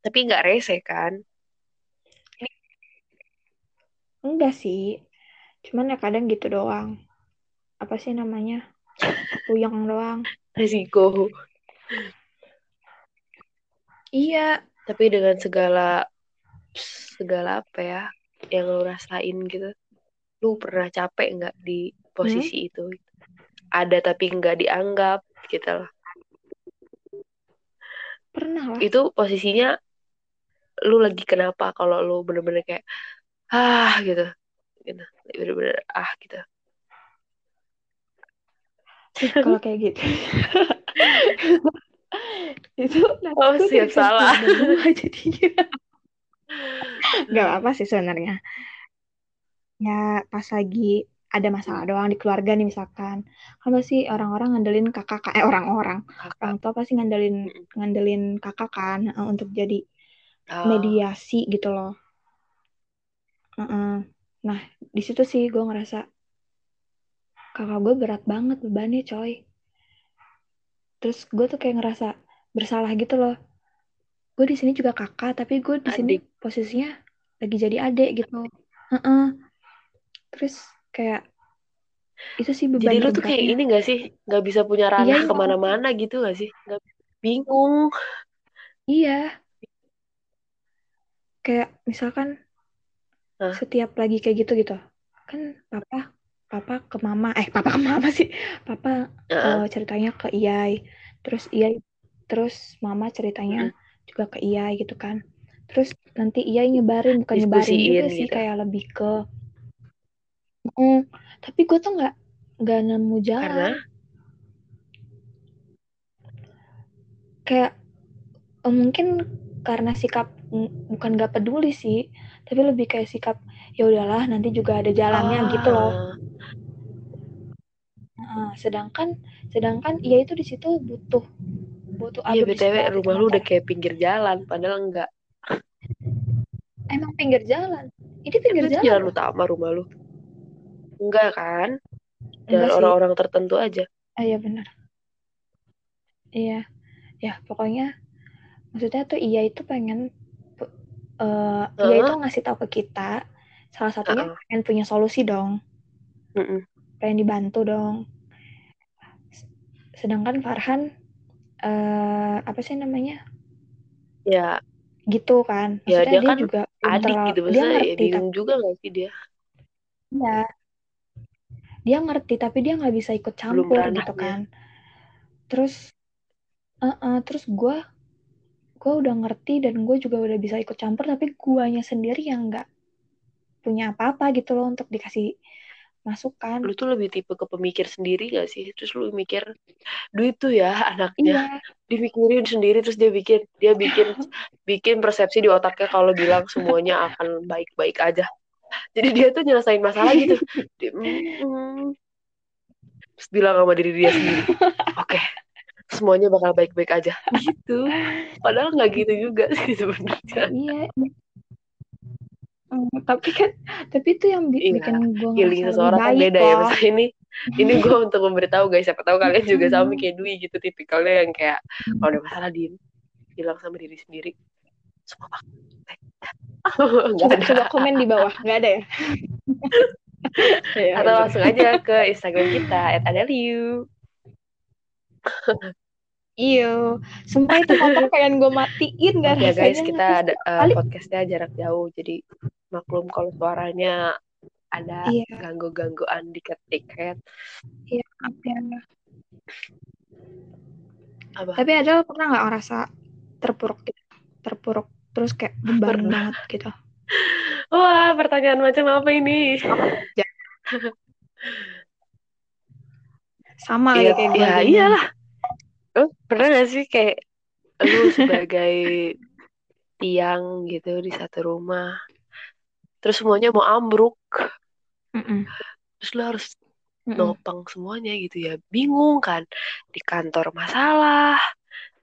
Tapi nggak rese kan? enggak sih cuman ya kadang gitu doang apa sih namanya puyeng doang Resiko. iya Tapi dengan segala segala apa ya yang lu rasain gitu, lu pernah capek nggak di posisi itu? Ada tapi nggak dianggap gitu loh. pernah lah. Itu posisinya lu lagi kenapa kalau lu bener-bener kayak ah gitu. Gitu bener-bener ah gitu. Kalau kayak gitu itu Oh, jadi salah. jadinya. Nggak apa sih sebenarnya. Ya pas lagi ada masalah doang di keluarga nih misalkan. Kan pasti orang-orang ngandelin kakak eh orang-orang. Orang tua pasti ngandelin ngandelin kakak kan eh, untuk jadi Oh, mediasi gitu loh. Nah di situ sih gue ngerasa kakak gue berat banget bebannya coy terus gue tuh kayak ngerasa bersalah gitu loh. Gue di sini juga kakak tapi gue di sini posisinya lagi jadi adik gitu. Heeh. terus kayak itu sih beban jadi lu tuh kayak ini gak sih? Nggak bisa punya ranah Iya, iya. ke mana-mana gitu gak sih? Nggak bingung. Iya. Kayak misalkan Hah? setiap lagi kayak gitu gitu kan papa papa ke mama. Eh papa ke mama sih. Papa Heeh. eh, ceritanya ke Iyai. Terus Iyai terus mama ceritanya juga ke Iyai gitu kan. Terus nanti Iyai nyebarin bukan nyebarin Diskusiin juga sih gitu. kayak lebih ke Mm, tapi gue tuh nggak nggak nemu karena? Jalan kayak eh, mungkin karena sikap mm, bukan nggak peduli sih tapi lebih kayak sikap ya udahlah nanti juga ada jalannya gitu loh. Ah, Nah, sedangkan sedangkan ia itu di situ butuh butuh iya btw rumah lu udah kayak pinggir jalan padahal enggak. Emang pinggir jalan? Ini pinggir itu jalan jalan utama rumah lu? Enggak kan? Jalan sih. orang-orang tertentu aja. Ah, iya benar. Iya. Ya pokoknya maksudnya tuh iya itu pengen eh iya Heeh. itu ngasih tahu ke kita salah satunya Heeh. pengen punya solusi dong. Mm-mm. pengen dibantu dong. Sedangkan Farhan eh apa sih namanya? Ya. Gitu kan. Ya, maksudnya dia dia, kan juga adik terlalu- gitu dia ya ngerti bingung juga gak sih dia? Tapi ya dia ngerti tapi dia nggak bisa ikut campur gitu kan. Terus eh terus gue gue udah ngerti dan gue juga udah bisa ikut campur tapi guanya sendiri yang nggak punya apa-apa gitu loh untuk dikasih masukan. Lu tuh lebih tipe ke pemikir sendiri gak sih? Terus lu mikir duit tuh ya anaknya. Iya. Dimikirin sendiri terus dia bikin dia bikin bikin persepsi di otaknya kalau bilang semuanya akan baik-baik aja. Jadi dia tuh nyelesain masalah gitu. Dia, "Mm, mm." terus bilang sama diri dia sendiri oke semuanya bakal baik-baik aja. Gitu. Padahal nggak gitu juga sih sebenarnya. Iya Hmm, tapi kan tapi itu yang bi- Iya, bikin gue healing lebih seseorang kan beda ya. Mas. ini ini gue untuk memberitahu guys siapa tahu kalian juga sama Mm-mm. kayak Dwi gitu tipikalnya yang kayak kalau ada masalah diem bilang sama diri sendiri semua coba coba komen di bawah nggak ada ya atau ya. langsung aja ke Instagram kita @adeliu Iya, sumpah itu motor pengen gue matiin gak ya guys kita ada kali. podcastnya jarak jauh jadi maklum kalau suaranya ada Iya, ganggu-gangguan dikit-dikit iya, maaf ya. apa Tapi ada pernah nggak ngerasa terpuruk gitu? Terpuruk terus kayak beban banget gitu. wah pertanyaan macam apa ini Sama Iya, lagi kayak gue ya iyalah. Lu pernah gak sih kayak lu sebagai tiang gitu di satu rumah, terus semuanya mau ambruk, Mm-mm, terus lu harus nopang semuanya gitu ya. Bingung kan? Di kantor masalah,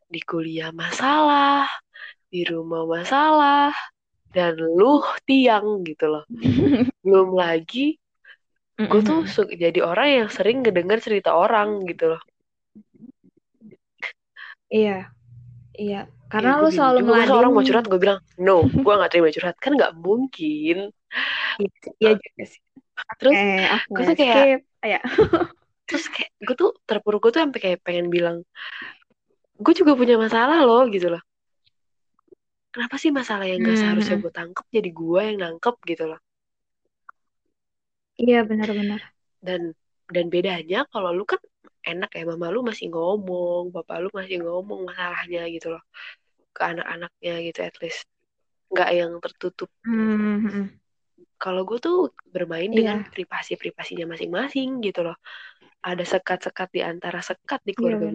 di kuliah masalah, di rumah masalah, dan lu tiang gitu loh. Belum lagi gue tuh jadi orang yang sering ngedenger cerita orang gitu loh. Iya, iya. Iya, Karena gue lu selalu juga masa orang mau curhat gue bilang no gue gak terima curhat kan nggak mungkin Iya juga sih. terus gue tuh kayak. Ya. terus kayak gue tuh terpuruk gue tuh sampai kayak pengen bilang gue juga punya masalah loh gitu loh kenapa sih masalah yang gak seharusnya Hmm, gue tangkep jadi gue yang nangkep gitu loh Iya benar-benar. dan dan bedanya kalau lu kan enak ya mama lu masih ngomong bapak lu masih ngomong masalahnya gitu loh ke anak-anaknya gitu at least nggak yang tertutup Hmm, hmm, hmm. kalau gue tuh bermain Iya. dengan privasi-privasinya masing-masing gitu loh ada sekat-sekat di antara sekat di keluarga gue